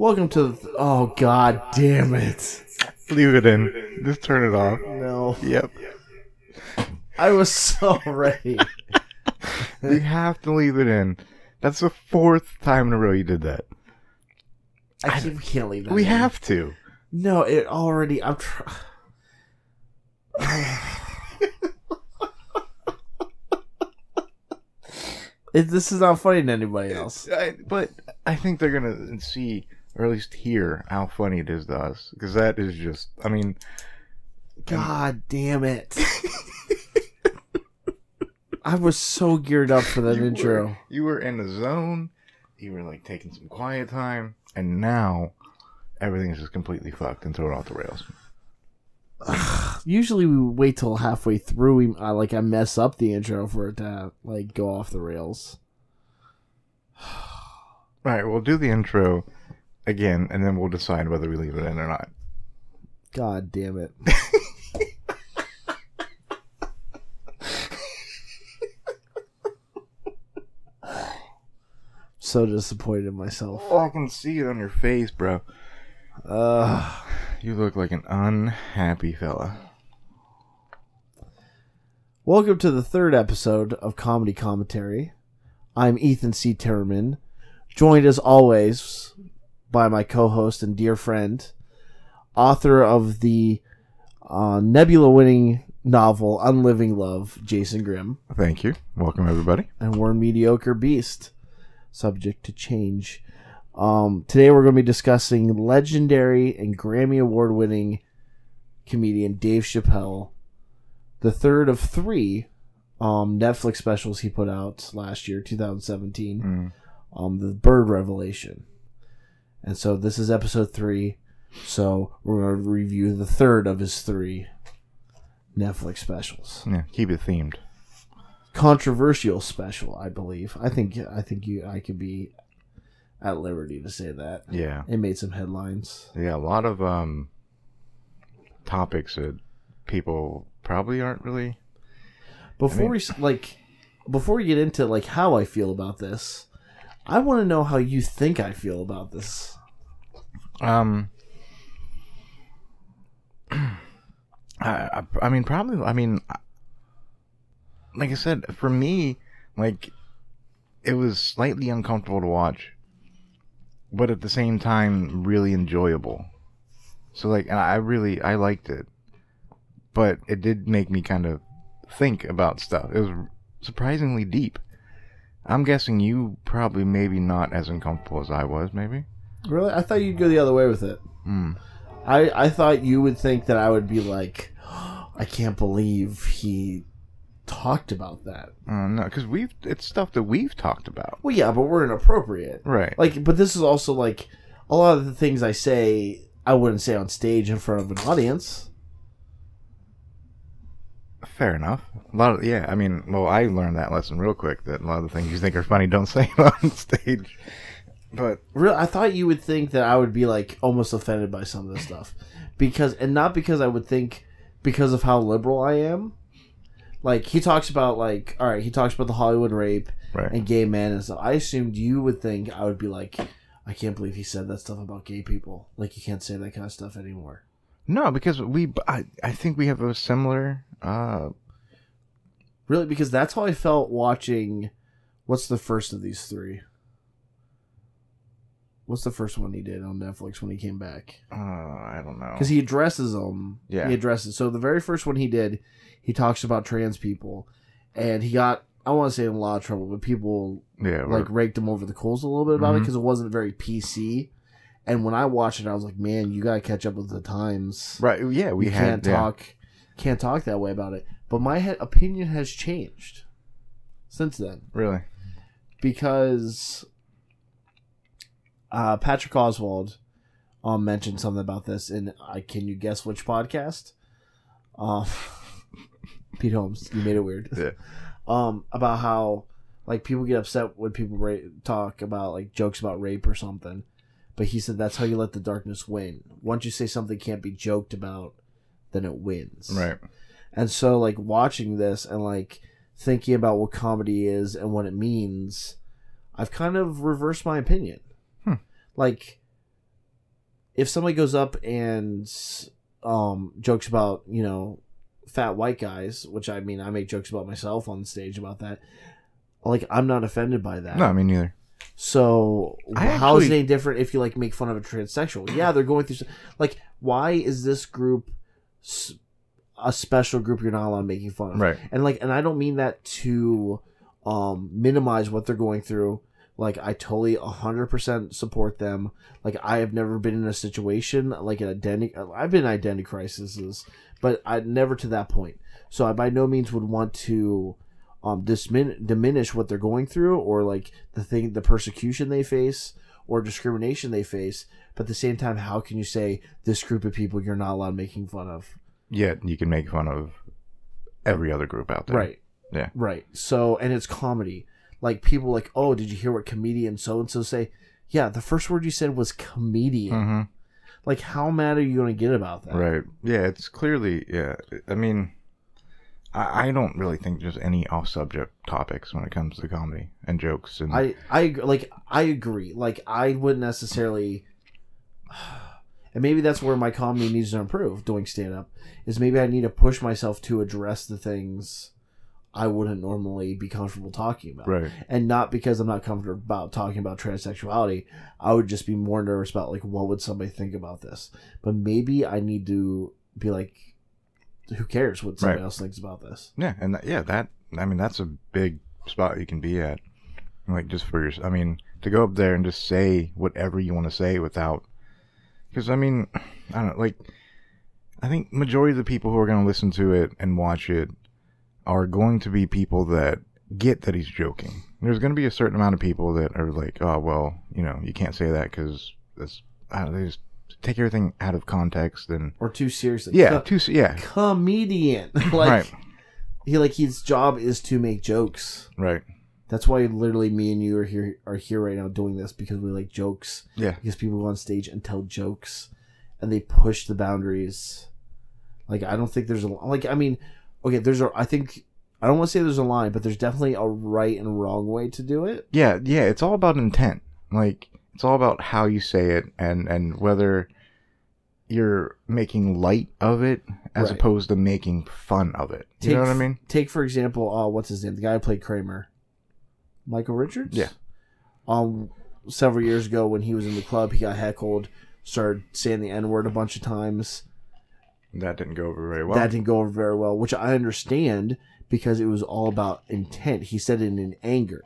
Welcome to. The, oh God, damn it! Leave it in. Just turn it off. No, Yep. I was so ready. You have to leave it in. That's the fourth time in a row you did that. I can't, we can't leave that. We in. have to. No, it already. I'm. Tr- it, this is not funny to anybody else. I, but I think they're gonna see, or at least hear, how funny it is to us. Because that is just. I mean, God damn it! I was so geared up for that you intro. Were, you were in the zone. You were like taking some quiet time, and now everything's just completely fucked and thrown off the rails. Usually we wait till halfway through. We I, like I mess up the intro for it to like go off the rails. All right, we'll do the intro again, and then we'll decide whether we leave it in or not. God damn it! so disappointed in myself. Oh, I can see it on your face, bro. Uh, You look like an unhappy fella. welcome to the third episode of Comedy Commentary. I'm Ethan C. Terman, joined as always by my co-host and dear friend, author of the uh, Nebula-winning novel "Unliving Love," Jason Grimm. Thank you. Welcome, everybody. and we're mediocre beast subject to change um, today we're going to be discussing legendary and grammy award winning comedian dave chappelle the third of three um, netflix specials he put out last year 2017 Mm. um, the bird revelation and so this is episode three so we're going to review the third of his three netflix specials Yeah, keep it themed. controversial special, I believe. I think I think you I could be at liberty to say that. Yeah, It made some headlines. yeah. A lot of um topics that people probably aren't really. Before we like before we get into like how I feel about this, I want to know how you think I feel about this. Um, I, I, mean, probably. I mean, like I said, for me, like it was slightly uncomfortable to watch, but at the same time, really enjoyable. So, like, and I really I liked it, but it did make me kind of think about stuff. It was surprisingly deep. I'm guessing you probably maybe not as uncomfortable as I was, maybe. Really? I thought you'd go the other way with it. Hmm. I I thought you would think that I would be like I can't believe he talked about that. Uh, no, because we've it's stuff that we've talked about, Well, yeah, but we're inappropriate. right? like but this is also like a lot of the things i say i wouldn't say on stage in front of an audience Fair enough. A lot of yeah. I mean, well, I learned that lesson real quick that a lot of the things you think are funny don't say on stage. But real i thought you would think that i would be like almost offended by some of this stuff. Because and not because i would think because of how liberal i am. Like he talks about like all right he talks about the hollywood rape right, and gay men and stuff. I assumed you would think i would be like i can't believe he said that stuff about gay people. Like you can't say that kind of stuff anymore. No, because we I, I think we have a similar. uh really? Because that's how i felt watching what's the first of these three what's the first one he did on netflix when he came back uh I don't know. because he addresses them Yeah. he addresses so the very first one he did he talks about trans people and he got i want to say in a lot of trouble but people yeah, like raked him over the coals a little bit about it Mhm. because it wasn't very pc and when i watched it i was like man you gotta catch up with the times right. Yeah, we you had can't yeah. talk can't talk that way about it but my he- opinion has changed since then Really, because uh, Patton Oswalt um, mentioned something about this in I can you guess which podcast? Um, Pete Holmes, you made it weird. Yeah. Um, about how like people get upset when people ra- talk about like jokes about rape or something, but he said that's how you let the darkness win. Once you say something can't be joked about, then it wins. right? And so like watching this and like thinking about what comedy is and what it means, I've kind of reversed my opinion. Like if somebody goes up and um jokes about you know fat white guys, which I mean I make jokes about myself on stage about that. Like I'm not offended by that. No, me neither. So I how is it any different if you like make fun of a transsexual? Yeah, they're going through like why is this group a special group you're not allowed making fun of? Right. And like and I don't mean that to um minimize what they're going through. Like I totally 100% support them. Like I have never been in a situation like an identity I've been in identity crises, but I never to that point. So I by no means would want to um dismin- diminish what they're going through or like the thing the persecution they face or discrimination they face but at the same time how can you say this group of people you're not allowed making fun of Yet you can make fun of every other group out there. right Yeah. right so and it's comedy like people like oh did you hear what comedian so and so say yeah the first word you said was comedian hmm like how mad are you going to get about that Right. Yeah, it's clearly yeah. I mean, I, I don't really think there's any off-subject topics when it comes to comedy and jokes and I I like I agree. Like I wouldn't necessarily, and maybe that's where my comedy needs to improve. Doing stand up is maybe I need to push myself to address the things I wouldn't normally be comfortable talking about, right. and not because I'm not comfortable about talking about transsexuality. I would just be more nervous about like what would somebody think about this. But maybe I need to be like, who cares what somebody Right. else thinks about this? Yeah, and that, yeah, that I mean that's a big spot you can be at. Like just for your, I mean, to go up there and just say whatever you want to say without, because I mean, I don't know, like, I think majority of the people who are going to listen to it and watch it are going to be people that get that he's joking. There's going to be a certain amount of people that are like, oh well, you know, you can't say that because that's know, they just take everything out of context and Or too seriously? yeah, Co- too yeah, comedian. like right, he like his job is to make jokes. right, That's why literally me and you are here are here right now doing this because we like jokes. yeah, Because people go on stage and tell jokes, and they push the boundaries. Like I don't think there's a like I mean, okay, there's a I think I don't want to say there's a line, but there's definitely a right and wrong way to do it. yeah, yeah. It's all about intent. Like it's all about how you say it and and whether you're making light of it as Right. opposed to making fun of it. You Take- know what I mean? Take for example, uh, what's his name? The guy who played Kramer, Michael Richards. Yeah. Um, several years ago when he was in the club, he got heckled, started saying the N word a bunch of times. That didn't go over very well. that didn't go over very well, which I understand because it was all about intent. He said it in anger.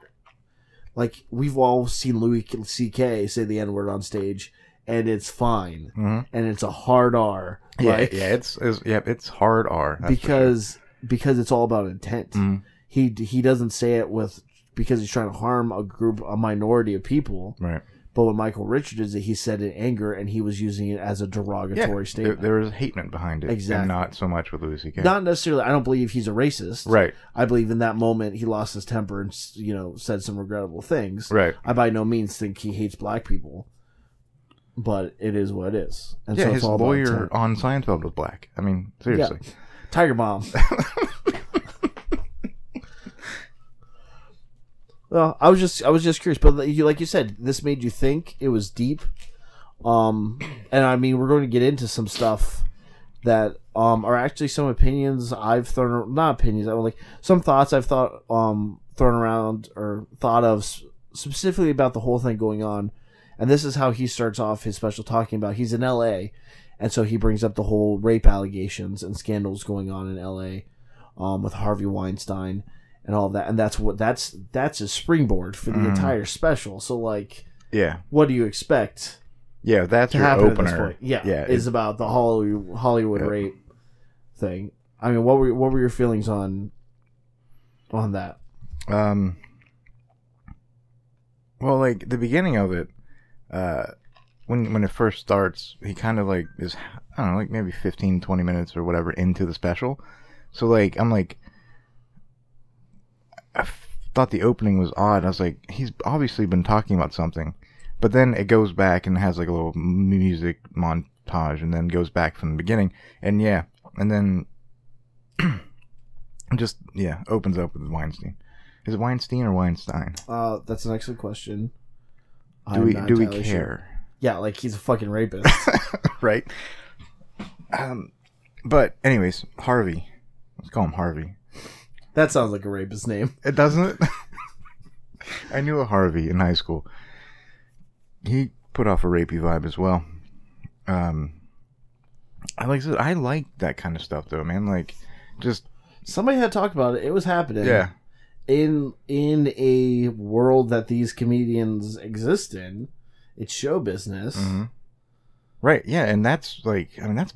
Like we've all seen Louis C.K. say the N word on stage, and it's fine, hmm and it's a hard R. Yeah, like, yeah. It's, it's yeah, it's hard R that's for because because it's all about intent. sure. Mhm. He he doesn't say it with because he's trying to harm a group, a minority of people. right. But with Michael Richards, he said it in anger, and he was using it as a derogatory there, statement. there was hate behind it, Exactly. and not so much with Louis C.K. Not necessarily. I don't believe he's a racist. right, I believe in that moment he lost his temper and you know said some regrettable things. right. I by no means think he hates black people, but it is what it is. And Yeah, so it's his lawyer on Seinfeld was black. I mean, seriously. Tiger Bomb. well, I was just I was just curious, but like you said, this made you think. It was deep, um, and I mean we're going to get into some stuff that um are actually some opinions I've thrown not opinions I like some thoughts I've thought um thrown around or thought of specifically about the whole thing going on, and this is how he starts off his special talking about he's in L.A. and so he brings up the whole rape allegations and scandals going on in L.A. Um, with Harvey Weinstein and all that, and that's what that's that's a springboard for the Mhm. entire special. So like, Yeah, what do you expect? yeah. That's to your happen at opener. this point. Yeah, yeah. is about the Hollywood Hollywood Yeah. rape thing. I mean, what were what were your feelings on on that? Um. Well, like the beginning of it, uh, when when it first starts, he kind of like is I don't know, like maybe 15, 20 minutes or whatever into the special. So like I'm like, I thought the opening was odd. I was like, he's obviously been talking about something, but then it goes back and has like a little music montage, and then goes back from the beginning, and yeah, and then just yeah opens up with Weinstein. Is it Weinstein or Weinstein? Uh, that's an excellent question. Do I'm we do we care? sure. Yeah, like he's a fucking rapist. right? Um, but anyways, Harvey. Let's call him Harvey. That sounds like a rapist name. It doesn't. I knew a Harvey in high school. He put off a rapey vibe as well. Um, I like I like that kind of stuff though, man. Like, just Somebody had talked about it. It was happening. yeah, In in a world that these comedians exist in, it's show business. Mhm. right, yeah, and that's like, I mean, that's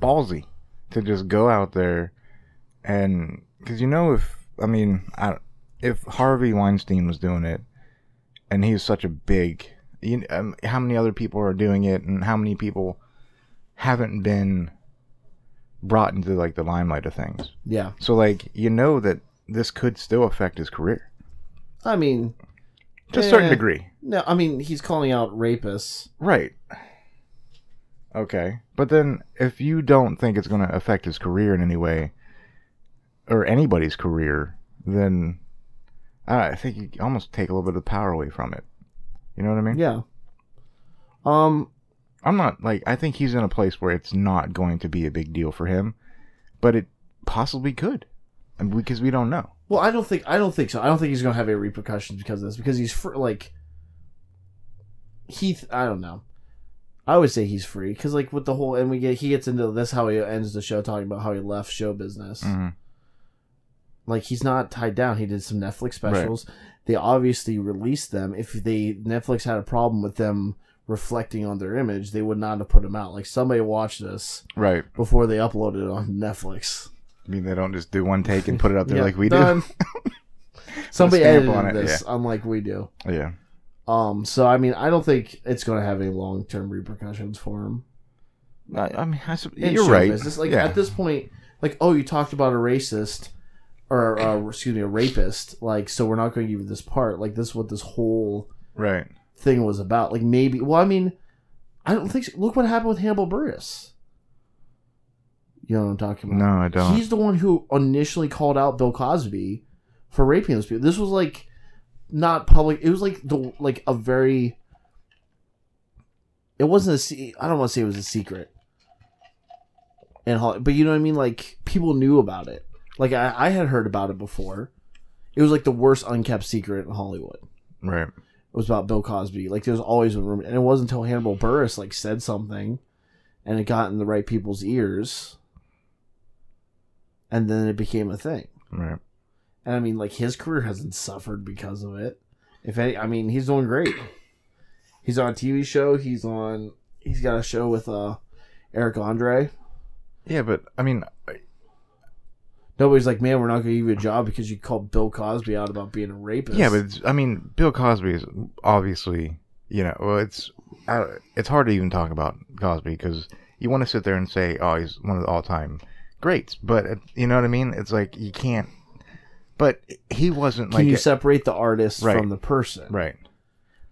ballsy to just go out there and because you know if I mean, I, if Harvey Weinstein was doing it, and he's such a big, you, um, how many other people are doing it, and how many people haven't been brought into like the limelight of things. Yeah. So like you know that this could still affect his career I mean, to a certain Eh. degree. no, I mean he's calling out rapists. Right. Okay. But then if you don't think it's going to affect his career in any way or anybody's career, then I think you almost take a little bit of the power away from it. You know what I mean? Yeah. Um. I'm not like I think he's in a place where it's not going to be a big deal for him, but it possibly could. And because we don't know. Well, I don't think I don't think so. I don't think he's gonna have any repercussions because of this. Because he's fr- like he. I don't know. I would say he's free because like with the whole and we get he gets into this how he ends the show talking about how he left show business. Mhm. Like he's not tied down. He did some Netflix specials. They obviously released them. If they Netflix had a problem with them reflecting on their image, they would not have put them out. Like somebody watched this Right. before they uploaded it on Netflix. I mean they don't just do one take and put it up there Yeah, like we done. Somebody edited this, unlike we do. do. Yeah. Um, so I mean, I don't think it's going to have any long term repercussions for him. I, I mean, I, you're right. Business. Like yeah. at this point, like oh, you talked about a racist, or uh, excuse me, a rapist. Like so, we're not going to give you this part. Like this is what this whole right. thing was about. Like maybe, well, I mean, I don't think. So. Look what happened with Hannibal Buress. You know what I'm talking about? No, I don't. He's the one who initially called out Bill Cosby for raping those people. This was like not public. It was like the like a very. It wasn't a. I don't want to say it was a secret. And but you know what I mean. Like people knew about it. Like I, I had heard about it before. It was like the worst unkept secret in Hollywood. right. It was about Bill Cosby. Like there's always a rumor, and it wasn't until Hannibal Buress like said something, and it got in the right people's ears, and then it became a thing. Right. And I mean, like his career hasn't suffered because of it. If any, I mean, he's doing great. He's on a TV show. He's on. He's got a show with uh, Eric Andre. Yeah, but I mean, Nobody's like, man, we're not going to give you a job because you called Bill Cosby out about being a rapist. yeah, but it's, I mean, Bill Cosby is obviously, you know, well, it's uh, it's hard to even talk about Cosby because you want to sit there and say, oh, he's one of the all-time greats, but uh, you know what I mean? It's like you can't. But he wasn't can like you a- separate the artist Right. from the person? right.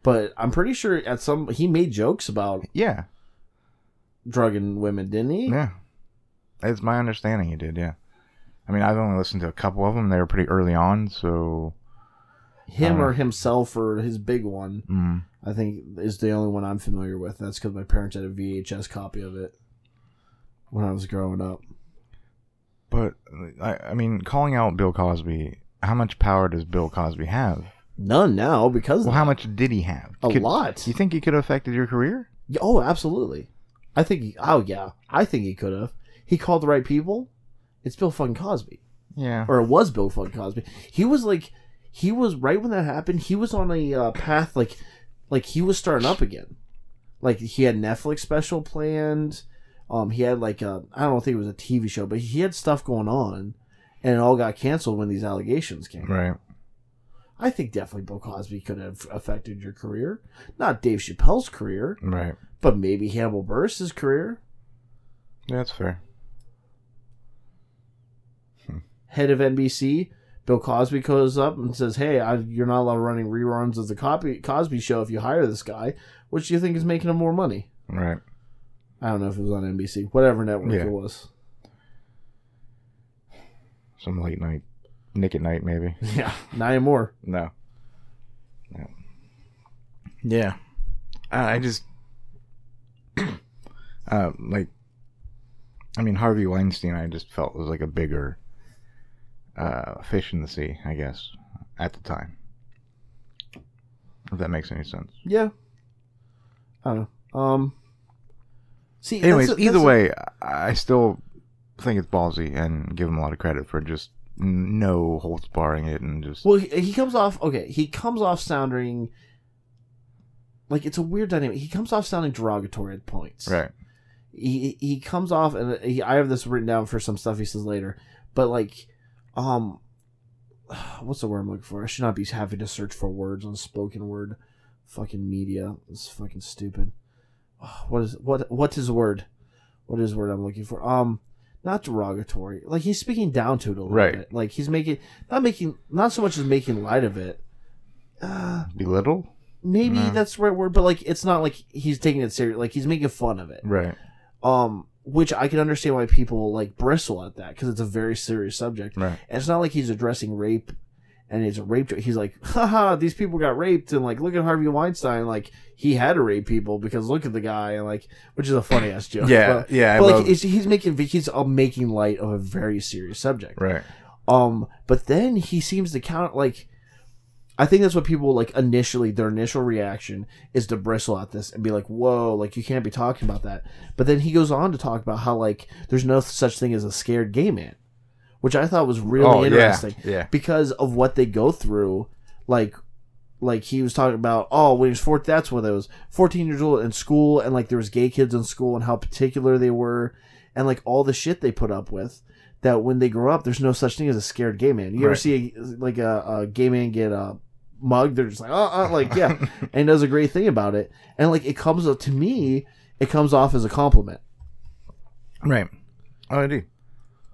But I'm pretty sure at some he made jokes about Yeah, drugging women, didn't he? yeah. It's my understanding he did. Yeah. I mean, I've only listened to a couple of them. They were pretty early on, so Him or himself or his big one, mm, I think, is the only one I'm familiar with. That's because my parents had a VHS copy of it when I was growing up. But I, I mean, calling out Bill Cosby, how much power does Bill Cosby have? None now because Well, how much did he have? a Could- lot. You think he could have affected your career? Oh, absolutely. I think. He, oh yeah, I think he could have. He called the right people. It's Bill fucking Cosby, Yeah. or it was Bill fucking Cosby. He was like, he was right when that happened. He was on a uh, path like, like he was starting up again. Like he had Netflix special planned. Um, he had like a I don't think it was a TV show, but he had stuff going on, and it all got canceled when these allegations came. Right. I think definitely Bill Cosby could have affected your career, not Dave Chappelle's career, Right. but maybe Hannibal Buress' career. Yeah, that's fair. Head of NBC, Bill Cosby goes up and says, "Hey, I, you're not allowed running reruns of the Cosby, Cosby Show if you hire this guy. Which do you think is making him more money?" Right. I don't know if it was on NBC, whatever network Yeah. it was. Some late night, Nick at Nite, maybe. Yeah, not anymore. No. No. Yeah. I I just, uh, like, I mean, Harvey Weinstein, I just felt was like a bigger uh, fish in the sea, I guess, at the time. If that makes any sense. Yeah. I don't know. Um. See, Anyways, that's- either that's- way, I I still think it's ballsy and give him a lot of credit for just no holds barring it and just Well, he, he comes off okay. He comes off sounding like it's a weird dynamic. He comes off sounding derogatory at points. right. He he comes off, and he, I have this written down for some stuff he says later. But like, um, what's the word I'm looking for? I should not be having to search for words on spoken word. Fucking media. It's fucking stupid. What is what? What is the word? What is word I'm looking for? Um, not derogatory. Like he's speaking down to it a little Right. bit. Like he's making not making not so much as making light of it. Uh, Belittle? maybe No. that's the right word, but like it's not like he's taking it serious. Like he's making fun of it. Right. Um, which I can understand why people like bristle at that because it's a very serious subject. Right. And it's not like he's addressing rape and it's a rape. joke. He's like, haha, these people got raped, and like, look at Harvey Weinstein, like he had to rape people because look at the guy, and like, which is a funny ass joke. Yeah, but, yeah, I but like, love- he's making he's uh, making light of a very serious subject. Right. Um, but then he seems to count like. I think that's what people like initially their initial reaction is to bristle at this and be like, "Whoa, like you can't be talking about that." But then he goes on to talk about how like there's no such thing as a scared gay man, which I thought was really Oh, interesting yeah. because of what they go through. Like, like he was talking about, oh, when he was four, that's what it was, fourteen years old in school, and like there was gay kids in school and how particular they were, and like all the shit they put up with. That when they grow up, there's no such thing as a scared gay man. You ever see a, like a, a gay man get uh, mugged? They're just like, uh, uh, like yeah, and does a great thing about it. And like it comes up to me, it comes off as a compliment. Right. Oh, I do.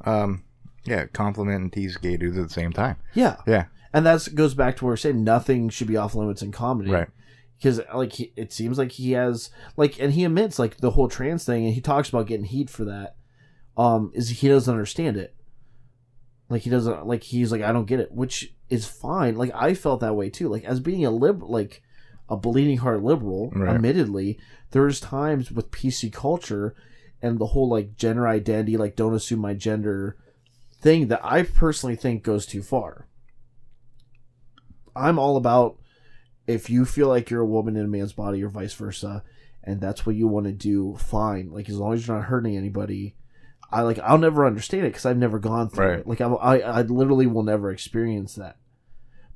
Um, yeah, compliment and tease gay dudes at the same time. Yeah, Yeah. and that goes back to where we're saying nothing should be off limits in comedy. Right. because like he, it seems like he has like and he admits like the whole trans thing and he talks about getting heat for that um is he doesn't understand it like he doesn't like he's like i don't get it which is fine. Like i felt that way too. Like as being a lib like a bleeding heart liberal Right. admittedly there's times with pc culture and the whole like gender identity like don't assume my gender thing that i personally think goes too far. I'm all about if you feel like you're a woman in a man's body or vice versa and that's what you want to do fine. Like as long as you're not hurting anybody i like i'll never understand it because i've never gone through Right. it like I'm, i i literally will never experience that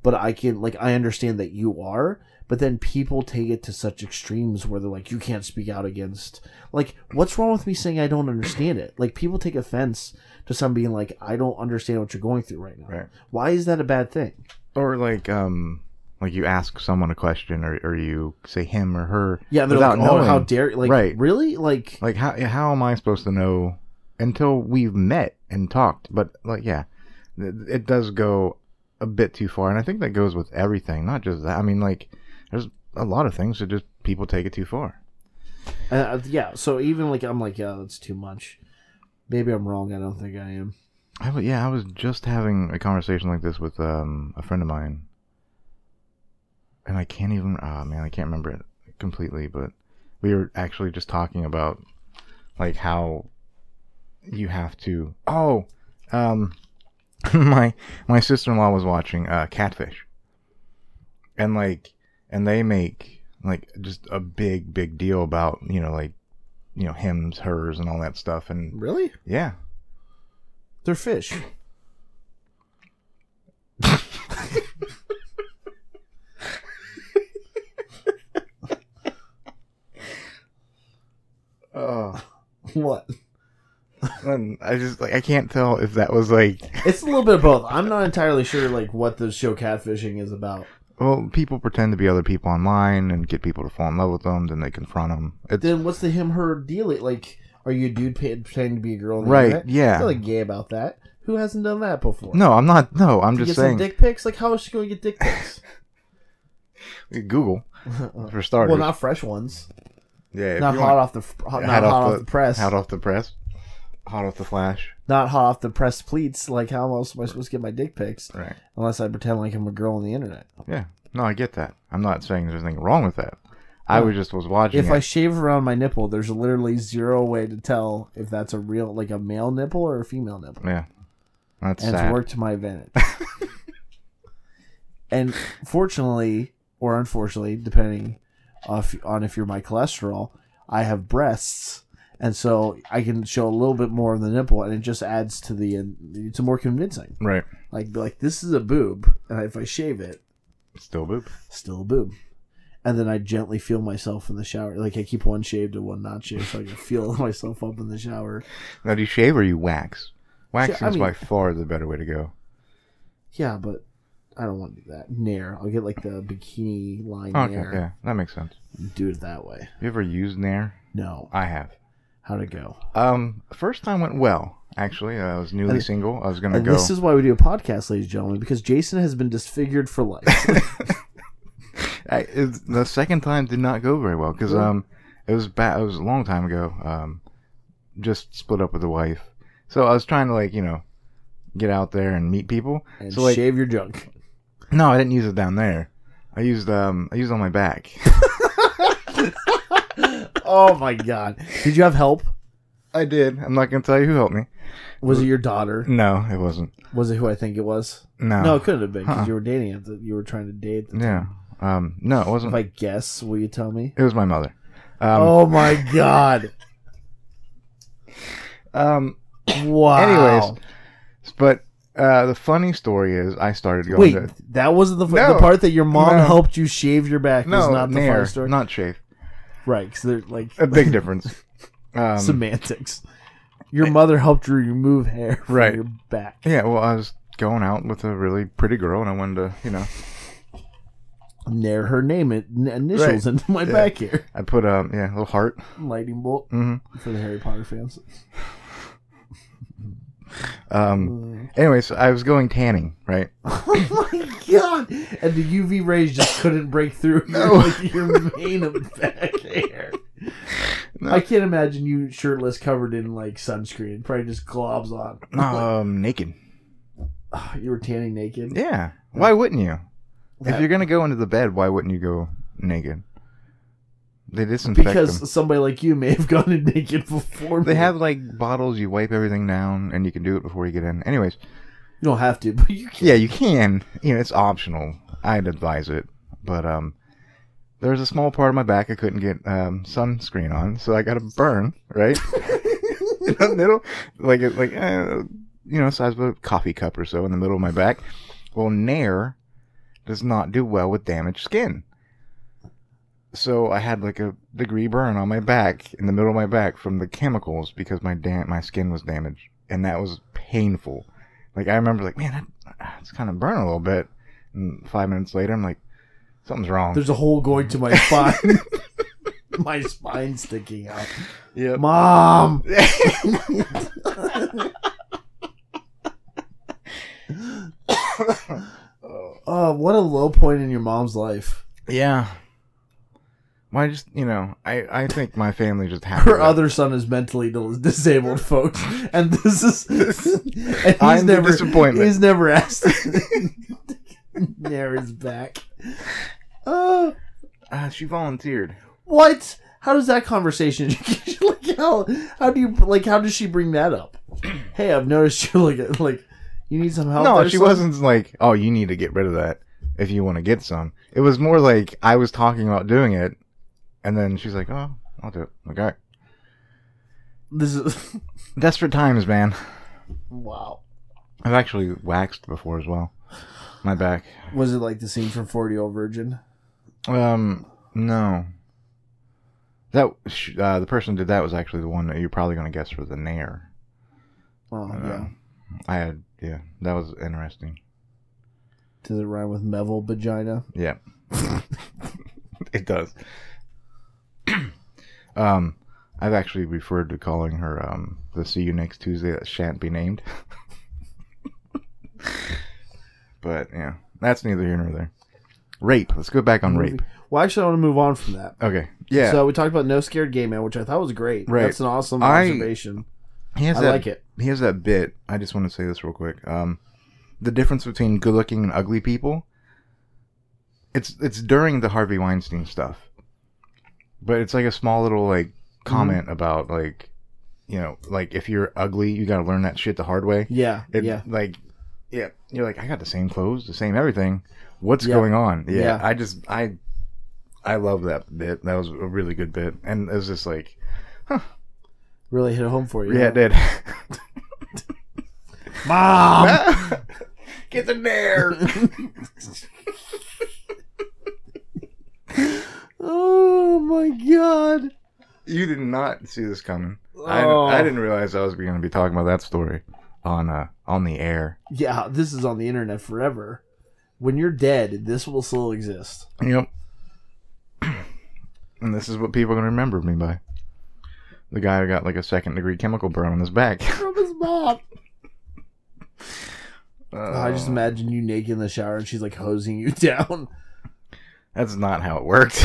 but i can like i understand that you are but then people take it to such extremes where they're like you can't speak out against like what's wrong with me saying i don't understand it like people take offense to some being like i don't understand what you're going through right now Right. why is that a bad thing Or like, um, like you ask someone a question or, or you say him or her. yeah they're without like oh how dare like Right. really like Like, how, how am I supposed to know until we've met and talked? But, like, yeah, it, does go a bit too far. And I think that goes with everything, not just that. I mean, like, there's a lot of things that just people take it too far. Uh, yeah, so even like I'm like, yeah, that's too much. Maybe I'm wrong. I don't think I am. I, yeah, I was just having a conversation like this with um, a friend of mine, and I can't even. Ah, man, I can't remember it completely. But we were actually just talking about like how you have to. Oh, um, my my sister in law was watching uh, Catfish, and like, and they make like just a big big deal about you know like you know hims, hers, and all that stuff, and Really? yeah. They're fish. Oh. what? And I just like I can't tell if that was like It's a little bit of both. I'm not entirely sure like what the show catfishing is about. well people pretend to be other people online and get people to fall in love with them then they confront them it's Then what's the him her deal? Like, are you a dude pretending to be a girl? Right, internet? yeah. There's nothing gay about that. Who hasn't done that before? no I'm not no I'm You just get saying some dick pics. Like, how is she going to get dick pics? Google for starters well, not fresh ones. yeah Not hot want- off the hot, not hot hot off the press. hot off the press hot off the flash not hot off the press pleats. Like, how else am I supposed to get my dick pics? right Unless I pretend like I'm a girl on the internet. yeah no I get that I'm not saying there's anything wrong with that I was just was watching If it. I shave around my nipple, there's literally zero way to tell if that's a real, like a male nipple or a female nipple. yeah, that's and it's sad. worked to my advantage. and fortunately, or unfortunately, depending off on if you're my cholesterol, I have breasts, and so I can show a little bit more of the nipple, and it just adds to the. Uh, it's more convincing. Right, Like, be like this is a boob, and if I shave it, still boob. still a boob. And then I gently feel myself in the shower. Like I keep one shaved and one not shaved, so I can feel myself up in the shower. Now, do you shave or you wax? Waxing I is mean- by far the better way to go. Yeah, but I don't want to do that. Nair. I'll get like the bikini line Okay, Nair. yeah, that makes sense. Do it that way. You ever used Nair? No. I have. How'd it go? Um, first time went well. Actually, I was newly And- single. I was gonna And go. this is why we do a podcast, ladies and gentlemen, because Jason has been disfigured for life. I, it, the second time did not go very well because um, it was bad. It was a long time ago. Um, just split up with the wife, so I was trying to like you know get out there and meet people. and so like, shave your junk. no, I didn't use it down there. I used um, I used it on my back. Oh my god. Did you have help? I did. I'm not gonna tell you who helped me. Was it your daughter? No, it wasn't. Was it who I think it was? No. No, it couldn't have been because Uh-uh. you were dating at the, you were trying to date. At the Yeah. Um. No, it wasn't. If I guess, will you tell me? it was my mother. Um. oh my god! Um. Wow. Anyways, but uh, the funny story is, I started going wait, to that wasn't the fu- No. the part that your mom No. helped you shave your back. was no not the Nair, funny story, not shave. Right? Because they're like A big difference. Um, semantics. Your mother helped you remove hair from Right. your back. yeah, well, I was going out with a really pretty girl, and I wanted to, you know, Nair her name it n- initials into my back here. I put um, yeah, a little heart. Lightning bolt hmm for the Harry Potter fans. Um. Anyways, I was going tanning, right? Oh my god! And the UV rays just couldn't break through your, like, your mane of back hair. No. I can't imagine you shirtless, covered in like sunscreen. Probably just globs on. Um, naked. you were tanning naked. Yeah. Why wouldn't you? If That- you're gonna go into the bed, why wouldn't you go naked? They disinfect because them. somebody like you may have gone in naked before. They me. have like bottles. You wipe everything down, and you can do it before you get in. Anyways, You don't have to, but you can. yeah, you can. You know, it's optional. I'd advise it, but um, there was a small part of my back I couldn't get um sunscreen on, so I got a burn right in the middle, like it- like uh, you know, size of a coffee cup or so in the middle of my back. Well, Nair does not do well with damaged skin. So I had like a degree burn on my back in the middle of my back from the chemicals because my dam- my skin was damaged, and that was painful. Like I remember, like man, that, ah, it's kind of burning a little bit. And five minutes later, I'm like, something's wrong. There's a hole going to my spine. my spine sticking out. yeah. Mom. Oh, what a low point in your mom's life. yeah. I just you know, I I think my family just had Her other son is mentally disabled, folks, and this is. and he's I'm the never disappointment. He's never asked. Nair his back. Uh, Uh, she volunteered. what? How does that conversation? like how? How do you like? How does she bring that up? Hey, I've noticed you like like you need some help. no, she wasn't like, oh, you need to get rid of that if you want to get some. It was more like I was talking about doing it, and then she's like, oh, I'll do it. Okay. This is Desperate times, man. wow. I've actually waxed before as well. My back. Was it like the scene from Forty Year Old Virgin? Um, no. That uh, the person who did that was actually the one that you're probably going to guess for the Nair. Oh Uh, yeah. I had yeah, that was interesting. Does it rhyme with Melville vagina? Yeah, it does. um, I've actually referred to calling her um the "See You Next Tuesday" that shan't be named. but yeah, that's neither here nor there. Rape. Let's go back on rape. Well, actually, I want to move on from that. Okay. Yeah. So we talked about no scared gay man, which I thought was great. Right. That's an awesome I- observation. he has I that like it. he has that bit. I just want to say this real quick. Um, the difference between good-looking and ugly people. It's it's during the Harvey Weinstein stuff, but it's like a small little like mm-hmm. comment about like, you know, like if you're ugly, you got to learn that shit the hard way. Yeah, It, yeah. Like, yeah, you're like, I got the same clothes, the same everything. What's Yeah. going on? Yeah, Yeah. I just, I, I love that bit. That was a really good bit, and it was just like, Really hit home for you. yeah, huh? it did. Mom. Get in there. oh my god. you did not see this coming. Oh. I, I didn't realize I was going to be talking about that story on uh on the air. Yeah, this is on the internet forever. When you're dead, this will still exist. Yep. And this is what people are going to remember me by. The guy who got like a second degree chemical burn on his back. From his mom. Uh, I just imagine you naked in the shower and she's like hosing you down. That's not how it worked.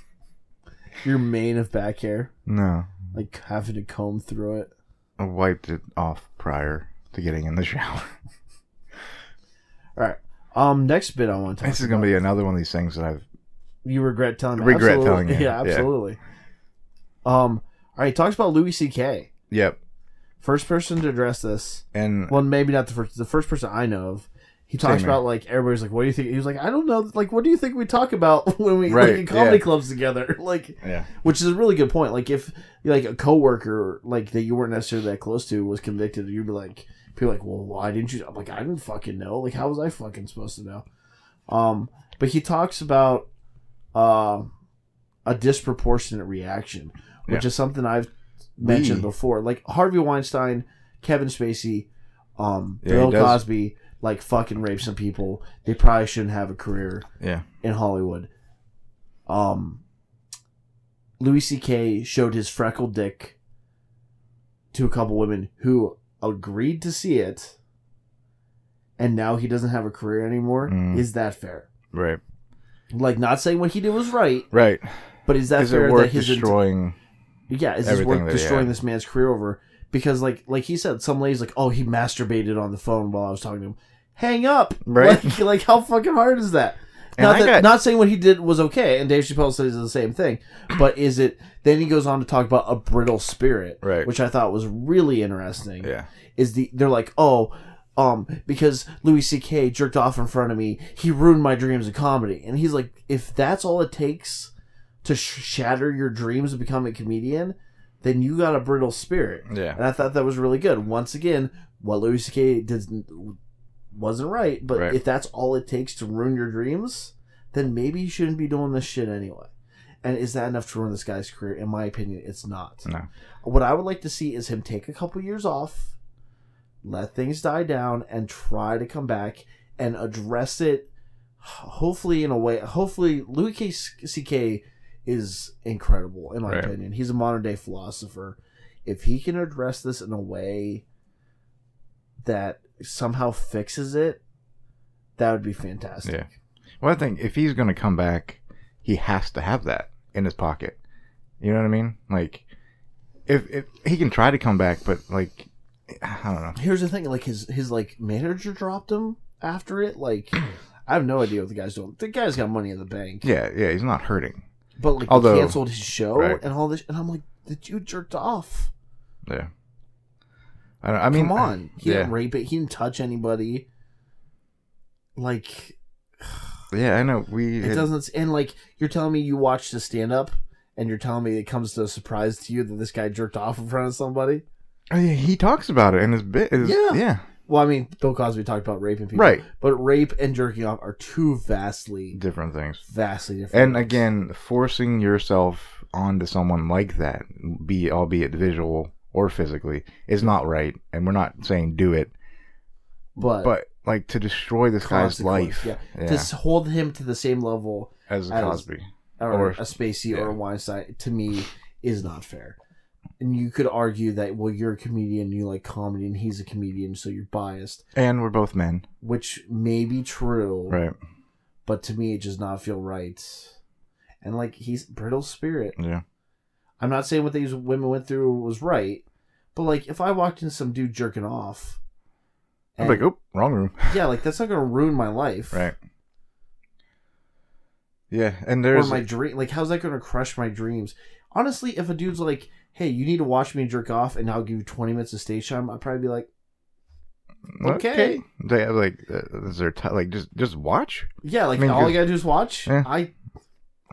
Your mane of back hair, no. like having to comb through it. I wiped it off prior to getting in the shower. All right. Um. Next bit I want to talk. This is going to be another one of these things that I've. You regret telling me. Regret Absolutely. telling you, Yeah, yeah. absolutely. Um. All right. He talks about Louis C.K. Yep. First person to address this. And Well, maybe not the first. The first person I know of. He talks about like everybody's like, "What do you think?" He was like, "I don't know. Like, what do you think we talk about when we Right, like in comedy yeah. clubs together?" like, yeah. which is a really good point. Like, if like a coworker like that you weren't necessarily that close to was convicted, you'd be like, people are like, "Well, why didn't you?" I'm like, "I didn't fucking know. Like, how was I fucking supposed to know?" Um, but he talks about uh, a disproportionate reaction, which Yeah. is something I've mentioned before. Like Harvey Weinstein, Kevin Spacey, um, Yeah, Bill. Cosby, like fucking rape some people. They probably shouldn't have a career Yeah. in Hollywood. Um, Louis C.K. showed his freckled dick to a couple women who agreed to see it, and now he doesn't have a career anymore. Mm. Is that fair? Right. Like, not saying what he did was right, Right. but is that Is fair it that worth his int- destroying? yeah, is this everything worth that destroying this man's career over? Because like like he said, some ladies like, oh, he masturbated on the phone while I was talking to him. Hang up, Right. Like, like how fucking hard is that? And not I that, got- not saying what he did was okay, and Dave Chappelle says the same thing, but is it? Then he goes on to talk about a brittle spirit, Right. Which I thought was really interesting. Yeah. Is the they're like, oh, um, because Louis C.K. jerked off in front of me, he ruined my dreams of comedy, and he's like, if that's all it takes to sh- shatter your dreams of becoming a comedian, then you got a brittle spirit. Yeah. And I thought that was really good. Once again, what Louis C.K. did wasn't right, but Right. if that's all it takes to ruin your dreams, then maybe you shouldn't be doing this shit anyway. And is that enough to ruin this guy's career? In my opinion, it's not. No. What I would like to see is him take a couple years off, let things die down, and try to come back and address it. Hopefully, in a way. Hopefully, Louis K. C.K. is incredible in my Right. opinion. He's a modern day philosopher. If he can address this in a way that somehow fixes it, that would be fantastic. Yeah. Well, I think if he's going to come back, he has to have that in his pocket. You know what I mean? Like, if, if he can try to come back, but like, I don't know. Here's the thing: like his his like manager dropped him after it. Like, I have no idea what the guy's doing. The guy's got money in the bank. Yeah, yeah, he's not hurting. But like Although- he canceled his show right. and all this, and I'm like, the dude jerked off. Yeah. I, don't- I mean, Come on, he yeah, didn't rape it. He didn't touch anybody. Like yeah, I know. We it had- doesn't. And like you're telling me you watched the stand up, and you're telling me it comes to a surprise to you that this guy jerked off in front of somebody. Oh, yeah, he talks about it in his bit. Yeah. yeah, Well, I mean, Bill Cosby talked about raping people, right. But rape and jerking off are two vastly, Different things. vastly different. And things. again, forcing yourself onto someone like that, be albeit visual or physically, is not right. And we're not saying do it, but but like to destroy this guy's life, yeah, yeah, to hold him to the same level as a as- Cosby. or, Or- a Spacey or yeah. a Weinstein to me is not fair. And you could argue that well, you're a comedian, you like comedy, and he's a comedian, so you're biased, And we're both men, which may be true, right? but to me, it does not feel right. And like he's brittle spirit. Yeah, I'm not saying what these women went through was right, but like if I walked into some dude jerking off, I'm like, oh, wrong room, yeah, like that's not gonna ruin my life, right? Yeah, and or there's my dream. Like, how's that going to crush my dreams? Honestly, if a dude's like, "Hey, you need to watch me jerk off, and I'll give you twenty minutes of stage time," I'd probably be like, okay. They have like, uh, is there t- like just just watch? "Yeah, like I mean, all you gotta do is watch." Yeah. I,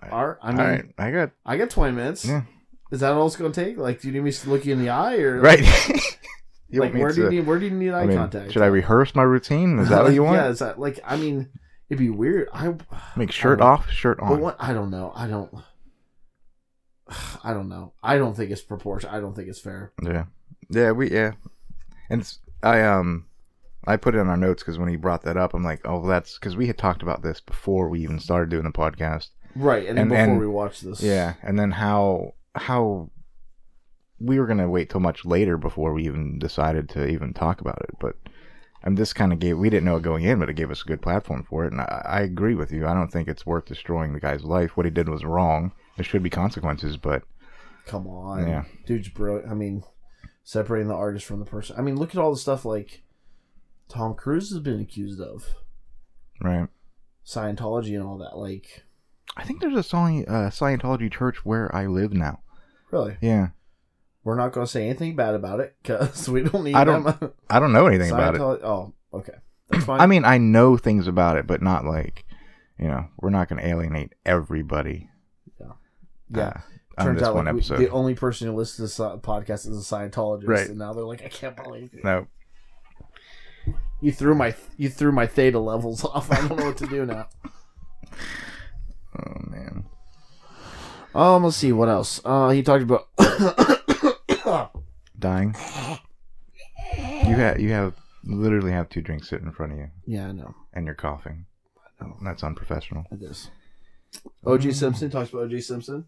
are I mean, right, I got I got twenty minutes. yeah, Is that all it's going to take? Like, do you need me to look you in the eye, or right. You like want me where do you need where do you need eye I mean, contact? should I rehearse my routine? Is that what you want? yeah, is that like I mean, it'd be weird. I Make shirt I off, shirt but on. what I don't know. I don't. I don't know. I don't think it's proportion. I don't think it's fair. Yeah, yeah, we yeah, and it's, I um, I put it in our notes because when he brought that up, I'm like, oh, that's because we had talked about this before we even started doing the podcast. Right, and then And- before and- we watch this, Yeah, and then how how we were gonna wait till much later before we even decided to even talk about it, but. And this kind of gave, we didn't know it going in, but it gave us a good platform for it. And I, I agree with you. I don't think it's worth destroying the guy's life. What he did was wrong. There should be consequences, but come on, Yeah. dude's brilliant. I mean, separating the artist from the person. I mean, look at all the stuff like Tom Cruise has been accused of right. Scientology and all that. Like, I think there's a Sci- uh, Scientology church where I live now. Really, Yeah, we're not going to say anything bad about it because we don't need I don't them. I don't know anything about it. Oh, okay, that's fine. I mean, I know things about it, but not like, you know, we're not going to alienate everybody. yeah. uh, on Turns this out one like, we- episode. the only person who listens to this uh, podcast is a Scientologist, Right. and now they're like, I can't believe it. no, you threw my you threw my theta levels off. I don't know what to do now. oh man, Um, let's see what else. Uh, he talked about. dying. You have you have literally have two drinks sitting in front of you, yeah, I know. and you're coughing. I know. That's unprofessional. It is. O.J. Simpson talks about OG Simpson.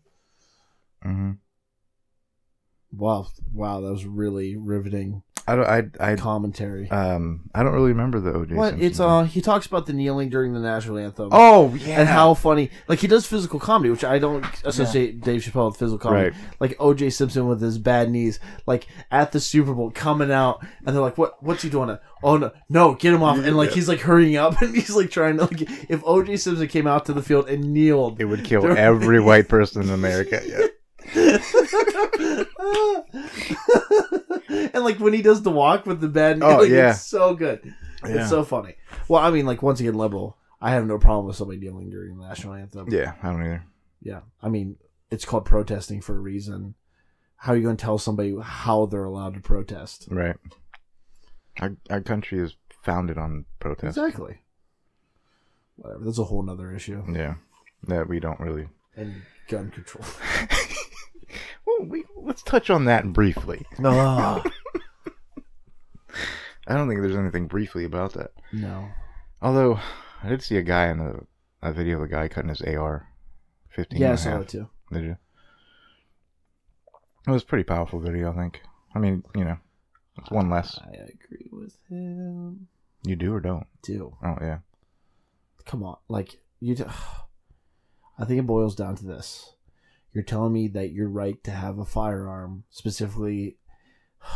hmm Wow, wow, that was really riveting I don't. I. I. commentary. Um. I don't really remember the OJ. what? Simpson It's thing. uh, he talks about the kneeling during the national anthem. Oh yeah. And how funny, like he does physical comedy, which I don't associate Dave Chappelle with physical comedy. Right. Like O.J. Simpson with his bad knees, like at the Super Bowl coming out, and they're like, "What? What's he doing?" Oh no, no, get him off! And like he's like hurrying up, and he's like trying to like, if O.J. Simpson came out to the field and kneeled, It would kill During- every white person in America. Yeah. and like when he does the walk with the knee, Oh, like, yeah. it's so good. Yeah. It's so funny. Well, I mean, like once again, level. I have no problem with somebody kneeling during the national anthem. Yeah. I don't either. Yeah. I mean, it's called protesting for a reason. How are you going to tell somebody how they're allowed to protest? Right. Our our country is founded on protest. Exactly. Whatever. That's a whole nother issue. Yeah. That we don't really. And gun control. Let's touch on that briefly. no. I don't think there's anything briefly about that. No. Although I did see a guy in a, a video of a guy cutting his AR. 15 Yeah, I saw too. Did you? It was a pretty powerful video, I think. I mean, you know, it's one less. I agree with him. You do or don't? Do. Oh yeah. come on like you I think it boils down to this you're telling me that you're right to have a firearm specifically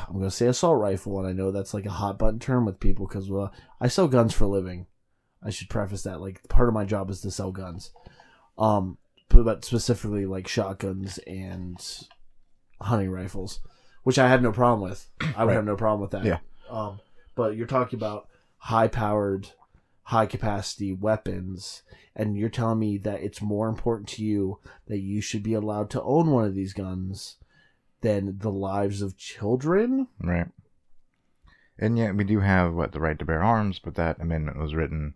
i'm going to say assault rifle and i know that's like a hot button term with people because well i sell guns for a living i should preface that like part of my job is to sell guns um but, but specifically like shotguns and hunting rifles which i have no problem with i would Right. have no problem with that Yeah. um but you're talking about high powered high capacity weapons and you're telling me that it's more important to you that you should be allowed to own one of these guns than the lives of children Right. And yet we do have what the right to bear arms, but that amendment was written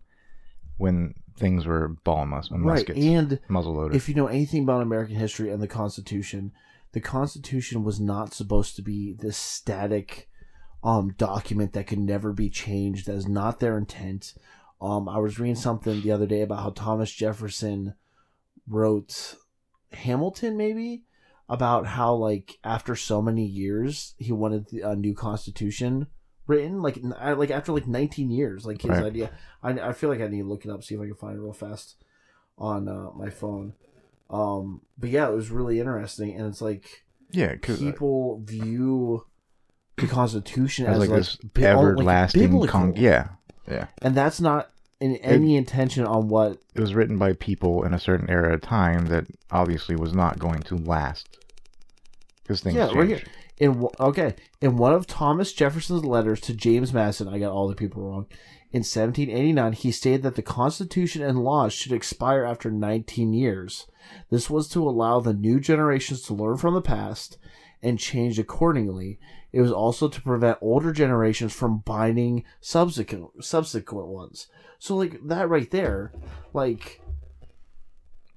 when things were ball and mus- right muskets, and muzzle loaded. if you know anything about american history and the constitution the constitution was not supposed to be this static um document that could never be changed that is not their intent um i was reading something the other day about how thomas jefferson wrote hamilton maybe about how like after so many years he wanted the- a new constitution written. Like n- I- like after like 19 years like his Right. idea. I, I feel like i need to look it up see if i can find it real fast on uh, my phone. Um but yeah it was really interesting and it's like yeah, because people view the constitution as as like, like, this bi- oh, like con- yeah, yeah, and that's not in any intention on what It was written by people in a certain era of time that obviously was not going to last. Because things Yeah, change. right here. in okay in one of Thomas Jefferson's letters to James Madison, I got all the people wrong. In 1789, he stated that the Constitution and laws should expire after 19 years. This was to allow the new generations to learn from the past and change accordingly. It was also to prevent older generations from binding subsequent subsequent ones. So, like that right there, like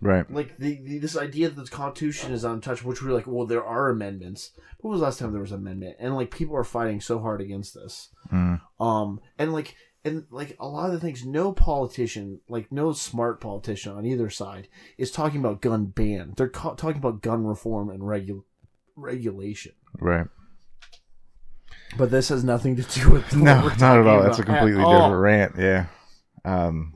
Right. like the, the this idea that the Constitution is untouched, which we're like, well, there are amendments. When was the last time there was an amendment? And like people are fighting so hard against this. Mm. Um, and like and like a lot of the things, no politician, like no smart politician on either side, is talking about gun ban. They're talking about gun reform and regu- regulation. Right. But this has nothing to do with No, not at all. That's a completely all. different rant. Yeah. Um.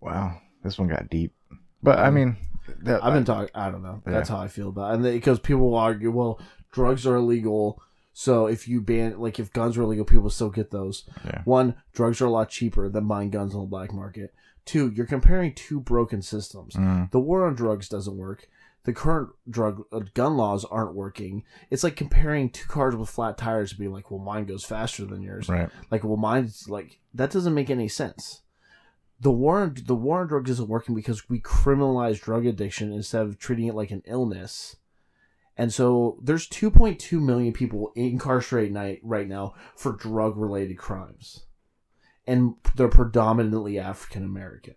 Wow, this one got deep. But I mean, that, I've been talking. I don't know. That's Yeah. how I feel about it. And because people will argue, well, drugs are illegal, so if you ban, like, if guns are illegal, people still get those. Yeah. One, drugs are a lot cheaper than buying guns on the black market. Two, you're comparing two broken systems. Mm, The war on drugs doesn't work. The current drug uh, gun laws aren't working. It's like comparing two cars with flat tires and being like, well, mine goes faster than yours. right. Like, well, mine's like that doesn't make any sense. The war, on, the war on drugs isn't working because we criminalize drug addiction instead of treating it like an illness. And so there's 2.2 million people incarcerated night right now for drug related crimes, and they're predominantly African American.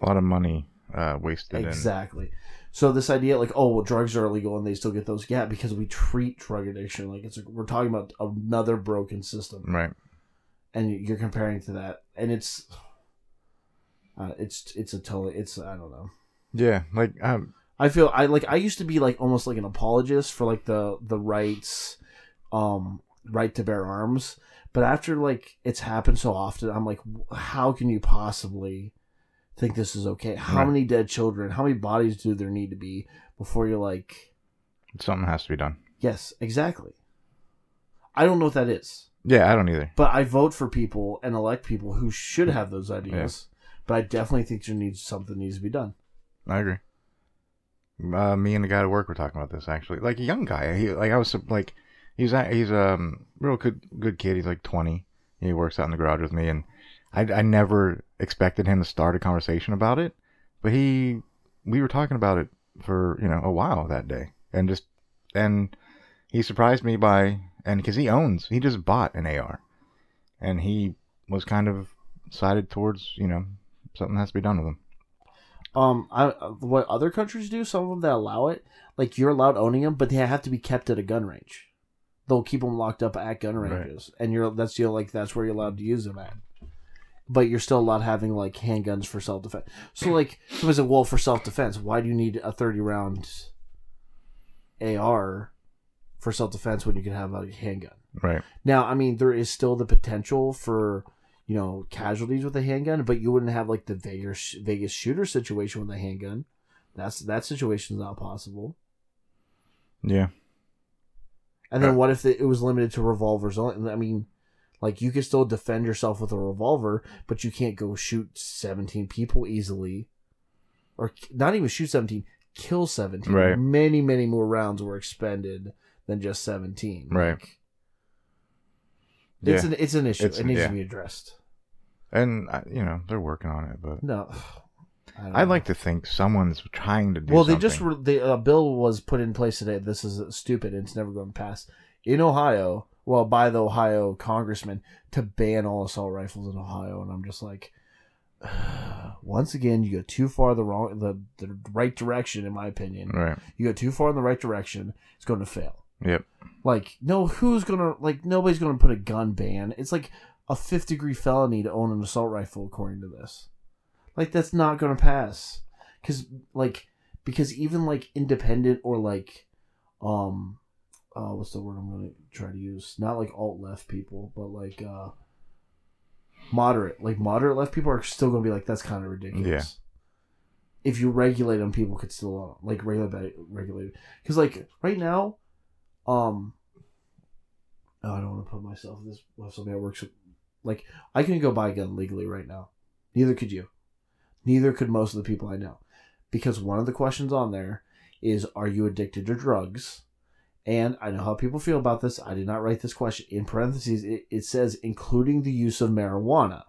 A lot of money uh, wasted. Exactly. So this idea, like, oh, well, drugs are illegal and they still get those, yeah, because we treat drug addiction like it's. A, we're talking about another broken system. Right. and you're comparing to that, and it's, uh, it's it's a totally it's I don't know. Yeah. Like um. I feel I like I used to be like almost like an apologist for like the the rights, um, right to bear arms, but after like it's happened so often, I'm like, how can you possibly think this is okay? How Right. many dead children? How many bodies do there need to be before you're like, Something has to be done. yes, exactly. I don't know what that is. Yeah, I don't either. But I vote for people and elect people who should have those ideas. But I definitely think there needs something needs to be done. I agree. Uh, me and the guy at work were talking about this actually. Like a young guy. He like I was like he's he's a um, real good good kid. He's like twenty. He works out in the garage with me, and I I never expected him to start a conversation about it, but he we were talking about it for you know a while that day, and just and he surprised me by and because he owns he just bought an AR, and he was kind of sided towards you know something has to be done with him. Um, I what other countries do? Some of them that allow it, like you're allowed owning them, but they have to be kept at a gun range. They'll keep them locked up at gun Right. ranges, and you're that's you like that's where you're allowed to use them at. But you're still allowed having like handguns for self defense. So like, somebody said, "Well, for self defense, why do you need a thirty round AR for self defense when you can have a handgun?" Right. Now, I mean, there is still the potential for you know casualties with a handgun, but you wouldn't have like the Vegas Vegas shooter situation with a handgun. That's that situation is not possible. Yeah. And then Uh, what if it was limited to revolvers only? I mean, like you can still defend yourself with a revolver, but you can't go shoot seventeen people easily, or not even shoot seventeen, kill seventeen. Right. Many many more rounds were expended than just seventeen. Right. Like, it's Yeah. an it's an issue. It's- it needs yeah. to be addressed. And you know they're working on it, but No, I like to think someone's trying to do. Well, they something. just re- the uh, bill was put in place today. This is stupid. and It's never going to pass in Ohio. Well, by the Ohio congressman to ban all assault rifles in Ohio, and I'm just like, once again, you go too far the wrong, the the right direction, in my opinion. right. You go too far in the right direction, it's going to fail. Yep. Like, no, who's gonna like? Nobody's gonna put a gun ban. It's like a fifth degree felony to own an assault rifle, according to this. Like, that's not gonna pass, because like, because even like independent or like, um, uh, what's the word I'm gonna try to use? Not like alt left people, but like uh, moderate, like moderate left people are still gonna be like, that's kind of ridiculous. Yeah. If you regulate them, people could still uh, like regulate regulate because like right now, um, oh, I don't want to put myself in this. Well, somebody that works Like I couldn't go buy a gun legally right now. Neither could you. Neither could most of the people I know. Because one of the questions on there is are you addicted to drugs? And I know how people feel about this. I did not write this question. In parentheses, it, it says including the use of marijuana.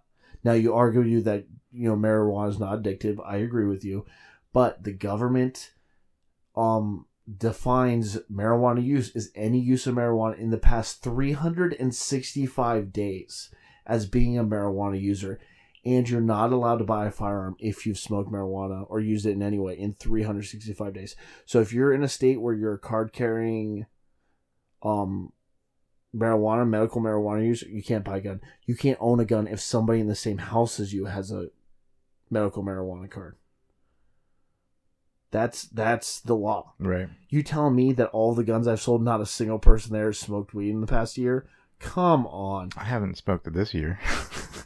Now you argue you that you know marijuana is not addictive. I agree with you, but the government um defines marijuana use as any use of marijuana in the past 365 days as being a marijuana user and you're not allowed to buy a firearm if you've smoked marijuana or used it in any way in 365 days. So if you're in a state where you're a card carrying um marijuana, medical marijuana user, you can't buy a gun. You can't own a gun if somebody in the same house as you has a medical marijuana card. That's that's the law. Right. You tell me that all the guns I've sold, not a single person there smoked weed in the past year? Come on. I haven't smoked it this year.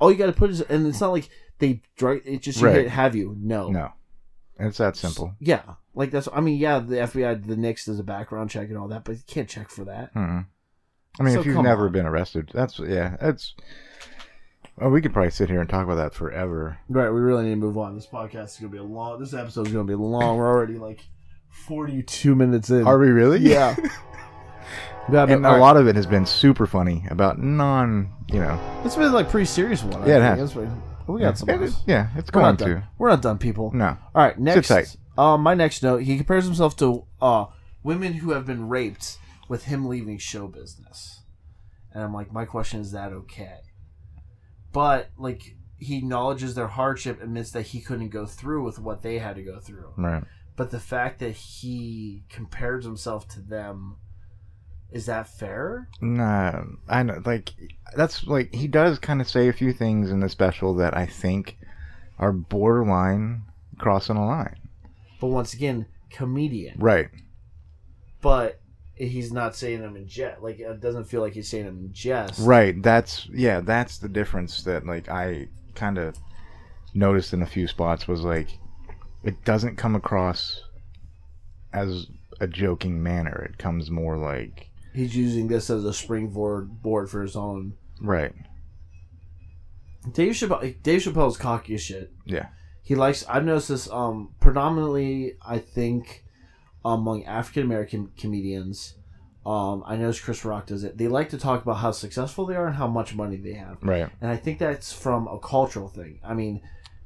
All you got to put is, and it's not like they drug. It just you Right. hit have you? No. no. It's that simple. Yeah, like that's. I mean, yeah, the FBI, the NICS does a background check and all that, but you can't check for that. Mm-mm. I mean, So if you've come never on. been arrested, that's yeah, it's. Well, we could probably sit here and talk about that forever. Right. We really need to move on. This podcast is gonna be a long. This episode is gonna be long. We're already like forty-two minutes in. Are we really? Yeah. yeah And a lot of it has been super funny about non, you know. It's been like pretty serious one. I Yeah, it think. has. It's we got some. It- others. yeah, it's We're going not done. to. We're not done, people. No. All right, next. tight. Um, my next note. He compares himself to uh women who have been raped with him leaving show business, and I'm like, my question is that okay? But like, he acknowledges their hardship, admits that he couldn't go through with what they had to go through. Right. But the fact that he compares himself to them, is that fair? Nah, I know. Like that's like he does kind of say a few things in the special that I think are borderline crossing a line. But once again, comedian. Right. But he's not saying them in jest. Like it doesn't feel like he's saying them in jest. Right. That's yeah. That's the difference that like I kind of noticed in a few spots was like it doesn't come across as a joking manner. It comes more like He's using this as a springboard board for his own. right. Dave Chappelle. Dave Chappelle's cocky as shit. Yeah. He likes. I've noticed this. Um, predominantly, I think among African American comedians. Um, I noticed Chris Rock does it. They like to talk about how successful they are and how much money they have. Right. And I think that's from a cultural thing. I mean,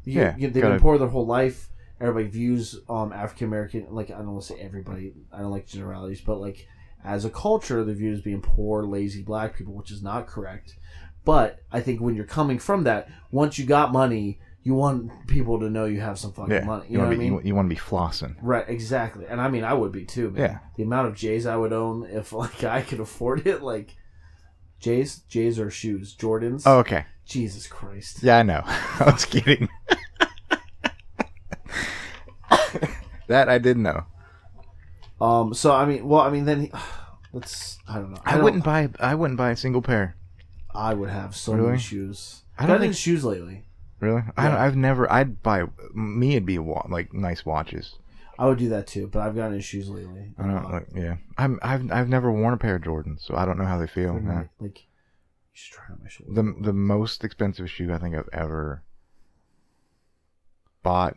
you, Yeah, you- they've gotta- been poor their whole life. Everybody views um, African American like I don't want to say everybody. I don't like generalities, but like as a culture, they're viewed as being poor, lazy black people, which is not correct. But I think when you're coming from that, once you got money, you want people to know you have some fucking Yeah. money. You, You, know want what I to be mean? you, want to be flossing. Right, exactly. And I mean, I would be too, man. Yeah. The amount of J's I would own if like I could afford it, like J's, J's or shoes, Jordans. Oh, okay. Jesus Christ. Yeah, I know. I was kidding. that I did know. Um. So I mean, well, I mean, then he, let's. I don't know. I, don't- wouldn't buy. I wouldn't buy a single pair. I would have so Really? many shoes. I I don't think- shoes lately. Really? I, Yeah. I've never. I'd buy. Me, it'd be wa- like nice watches. I would do that too, but I've gotten shoes lately. I don't. Like, yeah. I'm. I've. I've never worn a pair of Jordans, so I don't know how they feel. Nah. Like, you should try on my shoes. The the most expensive shoe I think I've ever bought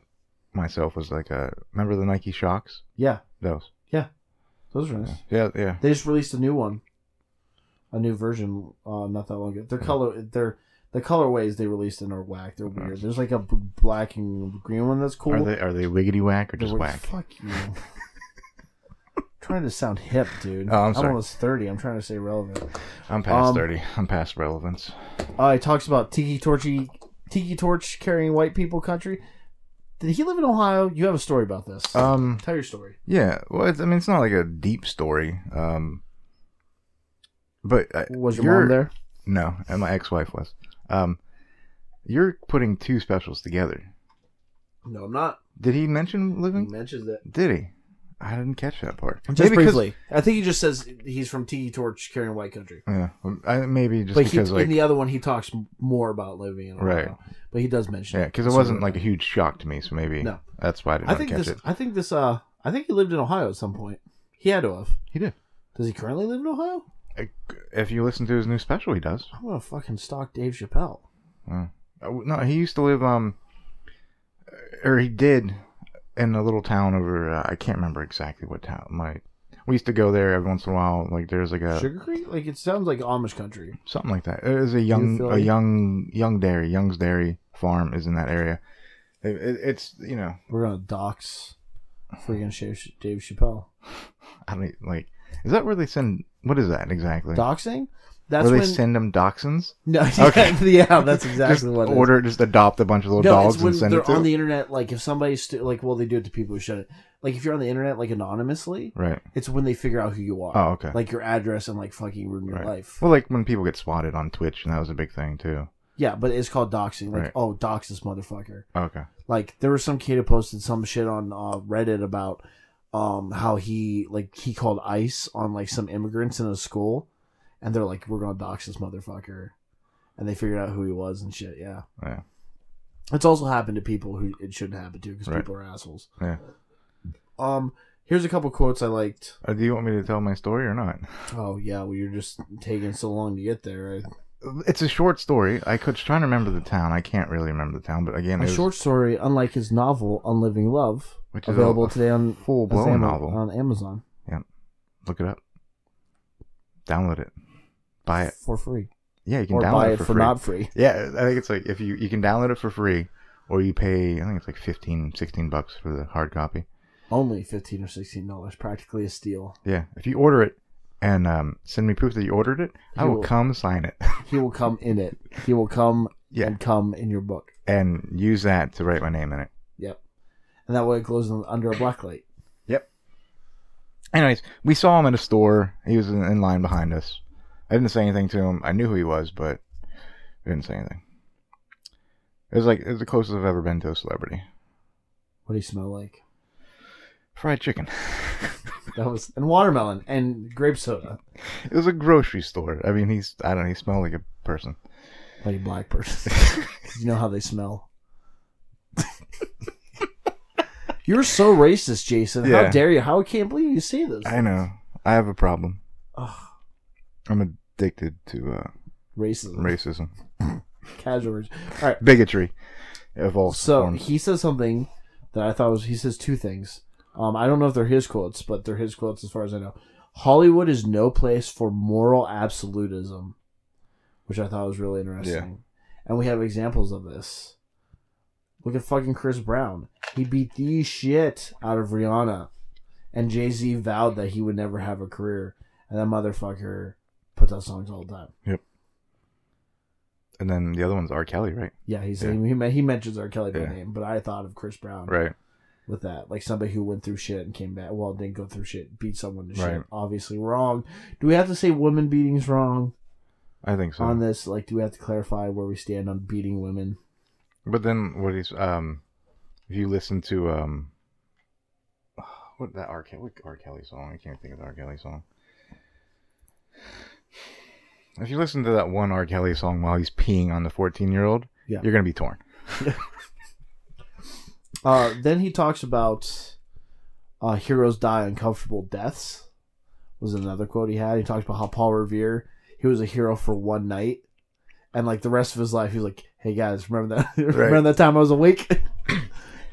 myself was like a. Remember the Nike Shox? yeah, Those. Those are nice. Yeah. Yeah. They just released a new one, a new version, uh, not that long ago. Their color, their the colorways they released in are whack. They're weird. There's like a b- black and green one that's cool. Are they are they wiggity whack or just whack? Fuck you. trying to sound hip, dude. Oh, I'm sorry. I'm almost thirty. I'm trying to stay relevant. I'm past Um, thirty. I'm past relevance. Uh, he talks about tiki torchy, tiki torch carrying white people country. Did he live in Ohio? You have a story about this. Um. Tell your story. Yeah. Well, it's, I mean, it's not like a deep story. Um. But uh, Was your mom there? No, and my ex-wife was. Um. You're putting two specials together. No, I'm not. Did he mention living? He mentions it Did he? I didn't catch that part. just Maybe 'cause- briefly. I think he just says he's from Tiki Torch carrying white country. Yeah. I, maybe just But he, because like in the other one, he talks more about living in Ohio. Right. But he does mention yeah, because it So, wasn't like a huge shock to me. So maybe No. that's why I didn't I think catch this. it. I think this. Uh, I think he lived in Ohio at some point. He had to have. He did. Does he currently live in Ohio? if you listen to his new special, he does. I'm gonna fucking stalk Dave Chappelle. Uh, no, he used to live um, or he did in a little town over. Uh, I can't remember exactly what town. My we used to go there every once in a while. Like there's like a Sugar Creek? Like it sounds like Amish country. something like that. It was a young feel a me? young young dairy. Young's Dairy Farm is in that area. It, it, it's you know We're gonna dox freaking Dave Dave Chappelle. I don't like. Is that where they send? What is that exactly? Doxing? That's where they when send them dachshunds? no, Okay. yeah, that's exactly just what it is. order, just adopt a bunch of little No, dogs it's when and send they're it to. on the internet. Like if somebody's st- like, well, they do it to people who shouldn't. Like if you're on the internet, like anonymously, right. it's when they figure out who you are. Oh, okay. Like your address and like fucking ruin your Right. life. Well, like when people get spotted on Twitch, and that was a big thing too. Yeah, but it's called doxing. Like, Right. oh, dox this motherfucker. Okay. Like there was some kid who posted some shit on uh, Reddit about um how he like he called ICE on like some immigrants in a school, and they're like, we're gonna dox this motherfucker, and they figured out who he was and shit. Yeah, Yeah. it's also happened to people who it shouldn't happen to because Right. people are assholes. Yeah. Um, here's a couple quotes I liked. Uh, do you want me to tell my story or not? Oh yeah, well you're just taking so long to get there. It's a short story. I could trying to remember the town. I can't really remember the town, but again, A it was, short story, unlike his novel "Unliving Love," which is available a, today on full blown Am- novel. on Amazon yeah Look it up. Download it. Buy it. for free, Yeah, you can or download buy it it for, for free. not free. Yeah, I think it's like if you you can download it for free, or you pay. I think it's like 15, 16 bucks for the hard copy. Only fifteen or sixteen dollars, practically a steal. Yeah, if you order it and um, send me proof that you ordered it, I will will- come sign it He will come in it. He will come Yeah. and come in your book. and use that to write my name in it. Yep. And that way it glows under a black light. Yep. Anyways, we saw him at a store. He was in line behind us. I didn't say anything to him. I knew who he was, but I didn't say anything. It was like it was the closest I've ever been to a celebrity. What do you smell like? Fried chicken. That was and watermelon and grape soda. It was a grocery store. I mean, he's I don't know. He smelled like a person. Like a black person. you know how they smell. You're so racist, Jason. How dare you? How I can't believe you say this. I know. I have a problem. Ugh, I'm addicted to uh, racism. racism, Casual. racism. All right. bigotry of all So forms. he says something that I thought was he says two things. Um, I don't know if they're his quotes, but they're his quotes as far as I know. Hollywood is no place for moral absolutism, which I thought was really interesting. And we have examples of this. Look at fucking Chris Brown. He beat the shit out of Rihanna, and Jay Z vowed that he would never have a career, and that motherfucker puts out songs all the time. Yep. And then the other one's R. Kelly, right? Yeah, he's Yeah. he, he mentions R. Kelly by Yeah. name, but I thought of Chris Brown. Right. with that. Like somebody who went through shit and came back. Well, didn't go through shit, beat someone to shit. Right. Obviously wrong. Do we have to say women beating's wrong I think so. on this? Like, do we have to clarify where we stand on beating women? But then what he's um, if you listen to um, what that R. Kelly, R. Kelly song? I can't think of the R. Kelly song. If you listen to that one R. Kelly song while he's peeing on the fourteen-year-old, Yeah. you're gonna be torn. Uh, then he talks about uh, heroes die uncomfortable deaths. Was another quote he had. He talks about how Paul Revere he was a hero for one night, and like the rest of his life, he's like, "Hey guys, remember that? remember that time I was awake?"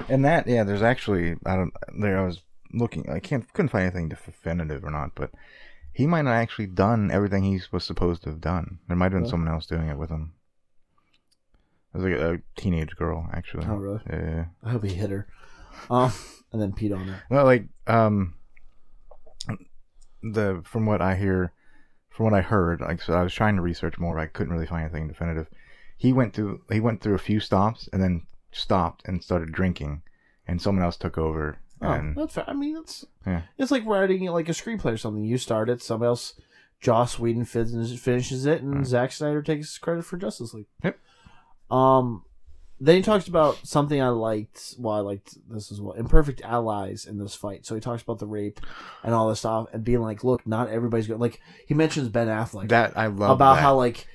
And that, yeah, there's actually I don't there. I was looking, I can't couldn't find anything definitive or not, but he might not actually done everything he was supposed to have done. There might have been Huh? someone else doing it with him. It was like a teenage girl, actually. oh really? Yeah, yeah. I hope he hit her, um, and then peed on her. Well, like um, the from what I hear, from what I heard, like so I was trying to research more, but I couldn't really find anything definitive. He went through he went through a few stops and then stopped and started drinking, and someone else took over. Oh, And that's fair. I mean, it's Yeah. it's like writing like a screenplay or something. You start it, somebody else, Joss Whedon finishes, finishes it, and Right. Zack Snyder takes credit for Justice League. Yep. Um, then he talks about something I liked. Well, I liked this as well. Imperfect allies in this fight. So he talks about the rape and all this stuff, and being like, "Look, not everybody's good." Like he mentions Ben Affleck that I love about that. how like.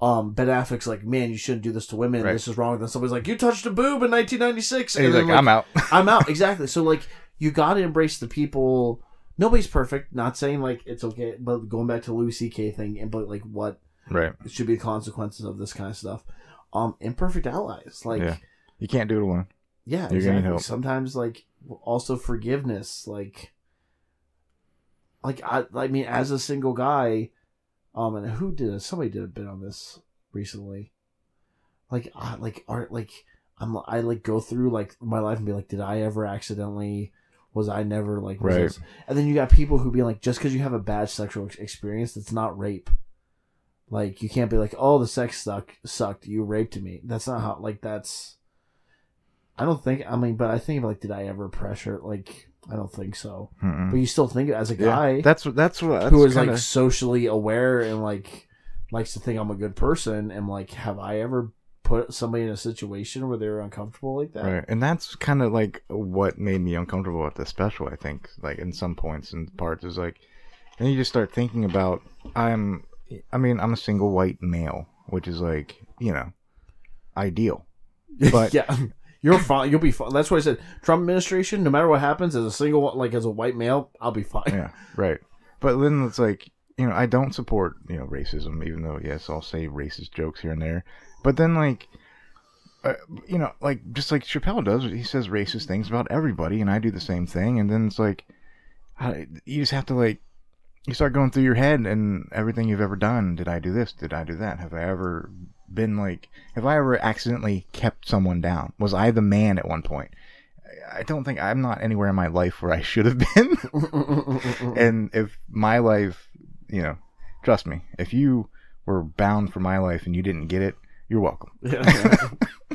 Um, Ben Affleck's like, man, you shouldn't do this to women. Right. This is wrong. And then somebody's like, you touched a boob in 1996. And he's then, like, I'm out. I'm out. Exactly. So like you got to embrace the people nobody's perfect. Not saying like it's okay, but going back to Louis C.K. thing and but like what Right. should be the consequences of this kind of stuff. Um, imperfect allies, like Yeah. You can't do it alone. yeah, You're exactly. help. Sometimes like also forgiveness, like like I, I mean, as a single guy, um, and who did it? Somebody did a bit on this recently. Like, I like art, like I'm, I like go through like my life and be like, did I ever accidentally? Was I never like? Right. this- And then you got people who be like, just because you have a bad sexual experience, that's not rape. Like you can't be like, oh, the sex suck sucked. You raped me. That's not how. Like that's. I don't think. I mean, but I think like, did I ever pressure? Like, I don't think so. Mm-mm. But you still think as a Yeah. guy That's what. That's what. That's who is kinda, like socially aware and like likes to think I'm a good person, and like, have I ever put somebody in a situation where they're uncomfortable like that? Right, and that's kind of like what made me uncomfortable at the special. I think, like in some points and parts, is like, then you just start thinking about I'm, I mean, I'm a single white male, which is like you know, ideal. But- yeah, you're fine. You'll be fine. That's why I said Trump administration. No matter what happens, as a single, like as a white male, I'll be fine. Yeah, right. But then it's like you know, I don't support you know racism, even though yes, I'll say racist jokes here and there. But then like. Uh, you know, like just like Chappelle does, he says racist things about everybody, and I do the same thing. And then it's like, you just have to like you start going through your head and everything you've ever done. Did I do this? Did I do that? Have I ever been like, have I ever accidentally kept someone down? Was I the man at one point? I don't think I'm not anywhere in my life where I should have been. and if my life, you know, trust me, if you were bound for my life and you didn't get it, you're welcome. if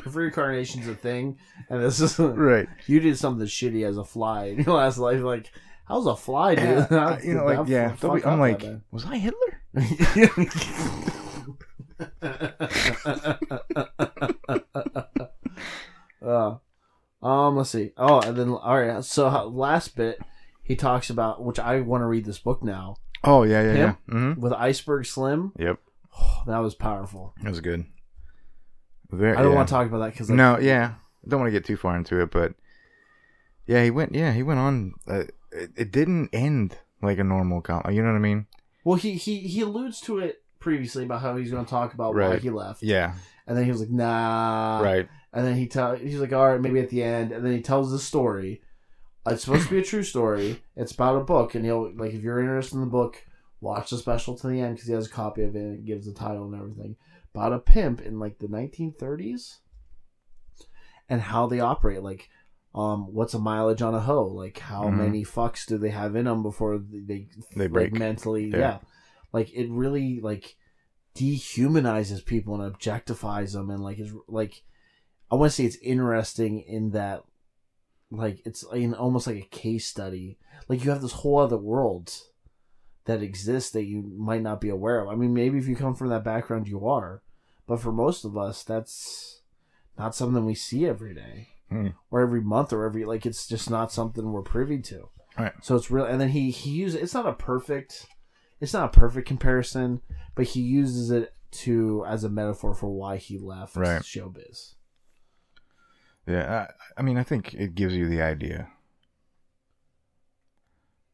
reincarnation's a thing, and this is Right. you did something shitty as a fly in your last life, like how's a fly, dude? Uh, you know, like yeah. be- I'm like, was I Hitler? uh, um, let's see. Oh, and then all right. So uh, last bit, he talks about which I want to read this book now Oh yeah, yeah, yeah. Mm-hmm. with Iceberg Slim. Yep, that was powerful. that was good. Very. I don't yeah. want to talk about that because no, yeah, I don't want to get too far into it, but yeah, he went. Yeah, he went on. Uh, it, it didn't end like a normal com. You know what I mean? Well, he he he alludes to it previously about how he's going to talk about why he left, Yeah. and then he was like, "Nah," right. And then he tell he's like, "All right, maybe at the end," and then he tells the story. It's supposed to be a true story. It's about a book, and he'll like if you're interested in the book, watch the special to the end because he has a copy of it and it gives the title and everything about a pimp in like the 1930s and how they operate. Like, um, what's a mileage on a hoe? Like, how Mhm. many fucks do they have in them before they They like, break. mentally? Yeah. yeah, like it really like dehumanizes people and objectifies them and like is like I want to say it's interesting in that like it's in almost like a case study. Like you have this whole other world that exists that you might not be aware of. I mean, maybe if you come from that background, you are, but for most of us, that's not something we see every day Hmm. or every month or every like. It's just not something we're privy to. Right. So it's real, and then he he uses it's not a perfect, it's not a perfect comparison, but he uses it to as a metaphor for why he left Right. showbiz. Yeah. I, I mean, I think it gives you the idea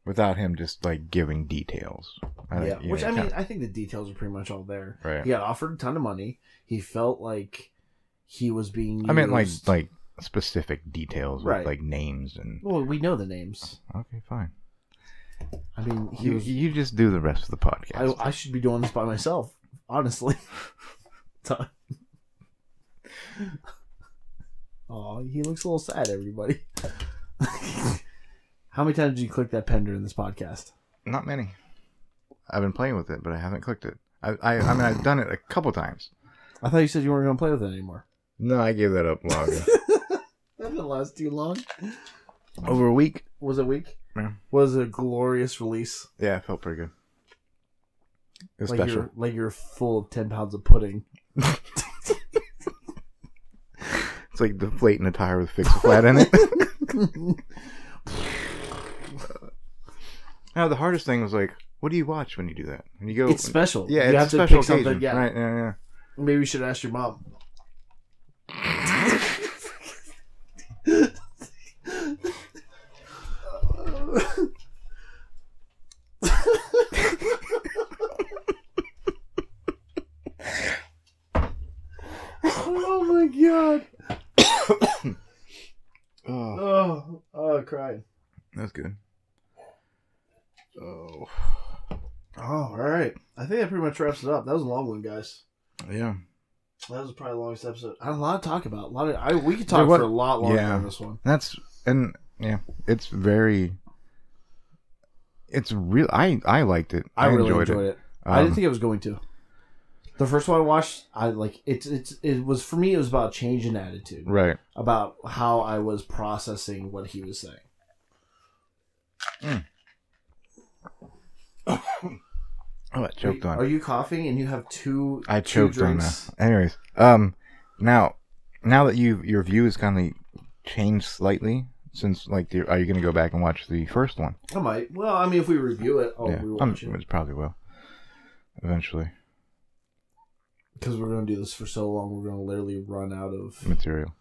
without him just like giving details. I yeah, which know, I mean, kinda- I think the details are pretty much all there. Right. He got offered a ton of money. He felt like he was being. Used. I meant like like specific details, with, Right. like names and. Well, we know the names. Okay, fine. I mean, he You was. you just do the rest of the podcast. I, I should be doing this by myself, honestly. Oh, he looks a little sad. Everybody. How many times did you click that pen during this podcast? Not many. I've been playing with it, but I haven't clicked it. I I, I mean, I've done it a couple times. I thought you said you weren't going to play with it anymore. No, I gave that up long ago. That didn't last too long. Over a week. Was it weak? Yeah. Was a glorious release? Yeah, it felt pretty good. It was like special. you're like you're full of ten pounds of pudding. It's like deflating a tire with fix a flat in it. now the hardest thing was like, what do you watch when you do that? When you go, it's special. yeah, you it's have a to special pick something. occasion. Yeah, Right? Yeah, yeah. maybe you should ask your mom. god. oh. oh, oh I cried. That's good. Oh. Oh, all right. I think that pretty much wraps it up. That was a long one, guys. Yeah. That was probably the longest episode. I had a lot to talk about. A lot of I we could talk was, for a lot longer yeah, on this one. That's and yeah, it's very. It's real. I I liked it. I, I really enjoyed, enjoyed it. it. Um, I didn't think I was going to. The first one I watched, I like it's it's it was for me. It was about change in attitude, Right. about how I was processing what he was saying. Oh, I choked on. Are you coughing and you have two? I two choked on drinks? that. Anyways, um, now, now that you your view has kind of changed slightly since like, the, are you going to go back and watch the first one? I might. Well, I mean, if we review it, rewatch I'm, it it probably will. Eventually, because we're going to do this for so long. We're going to literally run out of material.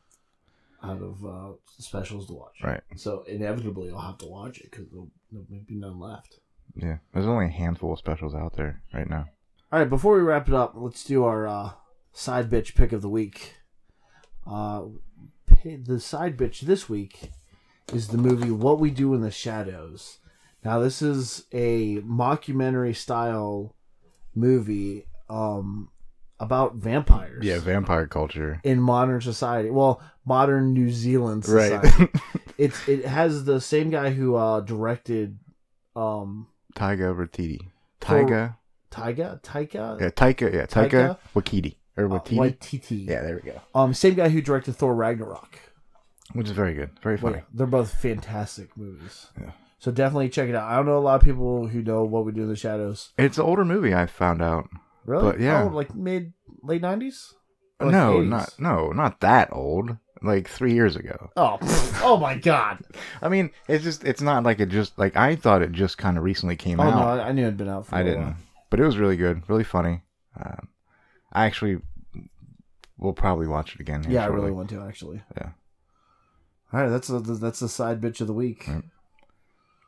out of uh, specials to watch. Right. So inevitably, I'll have to watch it because there'll, there'll be none left. Yeah, there's only a handful of specials out there right now. All right, before we wrap it up, let's do our uh, side bitch pick of the week. Uh, the side bitch this week is the movie What We Do in the Shadows. Now, this is a mockumentary style movie um, about vampires. Yeah, vampire culture. in modern society. Well, modern New Zealand Right. society. it's it has the same guy who uh, directed um, Taiga Waititi. Taiga. Taiga Taika Yeah, Taika. Yeah, Taika Taika? Wakiti or uh, Waititi. Waititi. Yeah, there we go. Um, same guy who directed Thor Ragnarok. Which is very good. Very funny. they're both fantastic movies. Yeah. So definitely check it out. I don't know a lot of people who know what we do in the shadows. It's an older movie. I found out. Really? But, yeah. Oh, like mid late nineties. no, not no, not that old. Like three years ago. Oh, oh my god. I mean, it's just it's not like it just like I thought it just kind of recently came Oh out. no, I, I knew it'd been out for. I a didn't, while. but it was really good, really funny. Um, I actually will probably watch it again. Yeah, I really want to actually. Yeah. All right, that's a, that's the side bitch of the week. Right.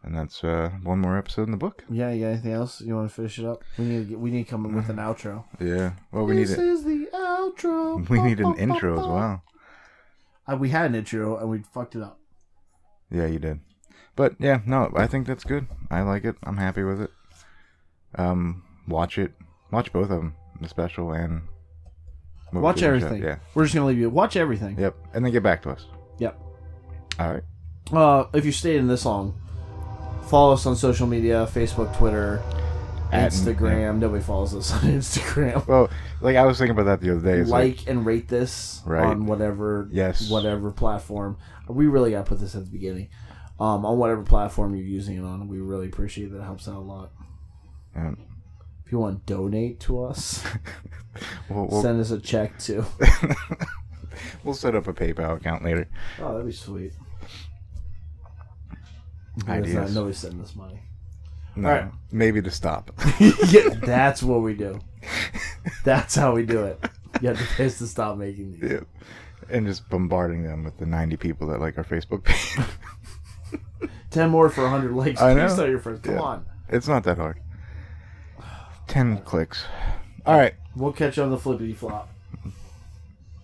And that's uh, one more episode in the book. Yeah, you got anything else you want to finish it up? We need to get, we need to come up with an outro. Yeah. Well, we need this is the outro. We need an intro as well. Uh, we had an intro and we fucked it up. Yeah, you did. But yeah, no, I think that's good. I like it. I'm happy with it. Um, watch it. Watch both of them, the special and Watch do in the everything. Yeah. We're just gonna leave you. Watch everything. Yep. And then get back to us. Yep. All right. Uh, if you stayed in this long, follow us on social media: Facebook, Twitter, At- Instagram. Nobody follows us on Instagram. Well, like I was thinking about that the other day. It's like, like and rate this Right. on whatever Yes. whatever platform. We really got to put this at the beginning. Um, on whatever platform you're using it on, we really appreciate that. It helps out a lot. um, If you want to donate to us, we'll, we'll, send us a check too. we'll set up a PayPal account later. Oh, that'd be sweet. Ideas. not- nobody's sending us money. No, All right. maybe to stop. yeah, that's what we do. That's how we do it. You have to pay us to stop making these. yeah. And just bombarding them with the 90 people that like our Facebook page. Ten more for hundred likes. I Please know. tell your friends. Come Yeah. on. it's not that hard. 10 clicks. All right. We'll catch you on the flippity flop.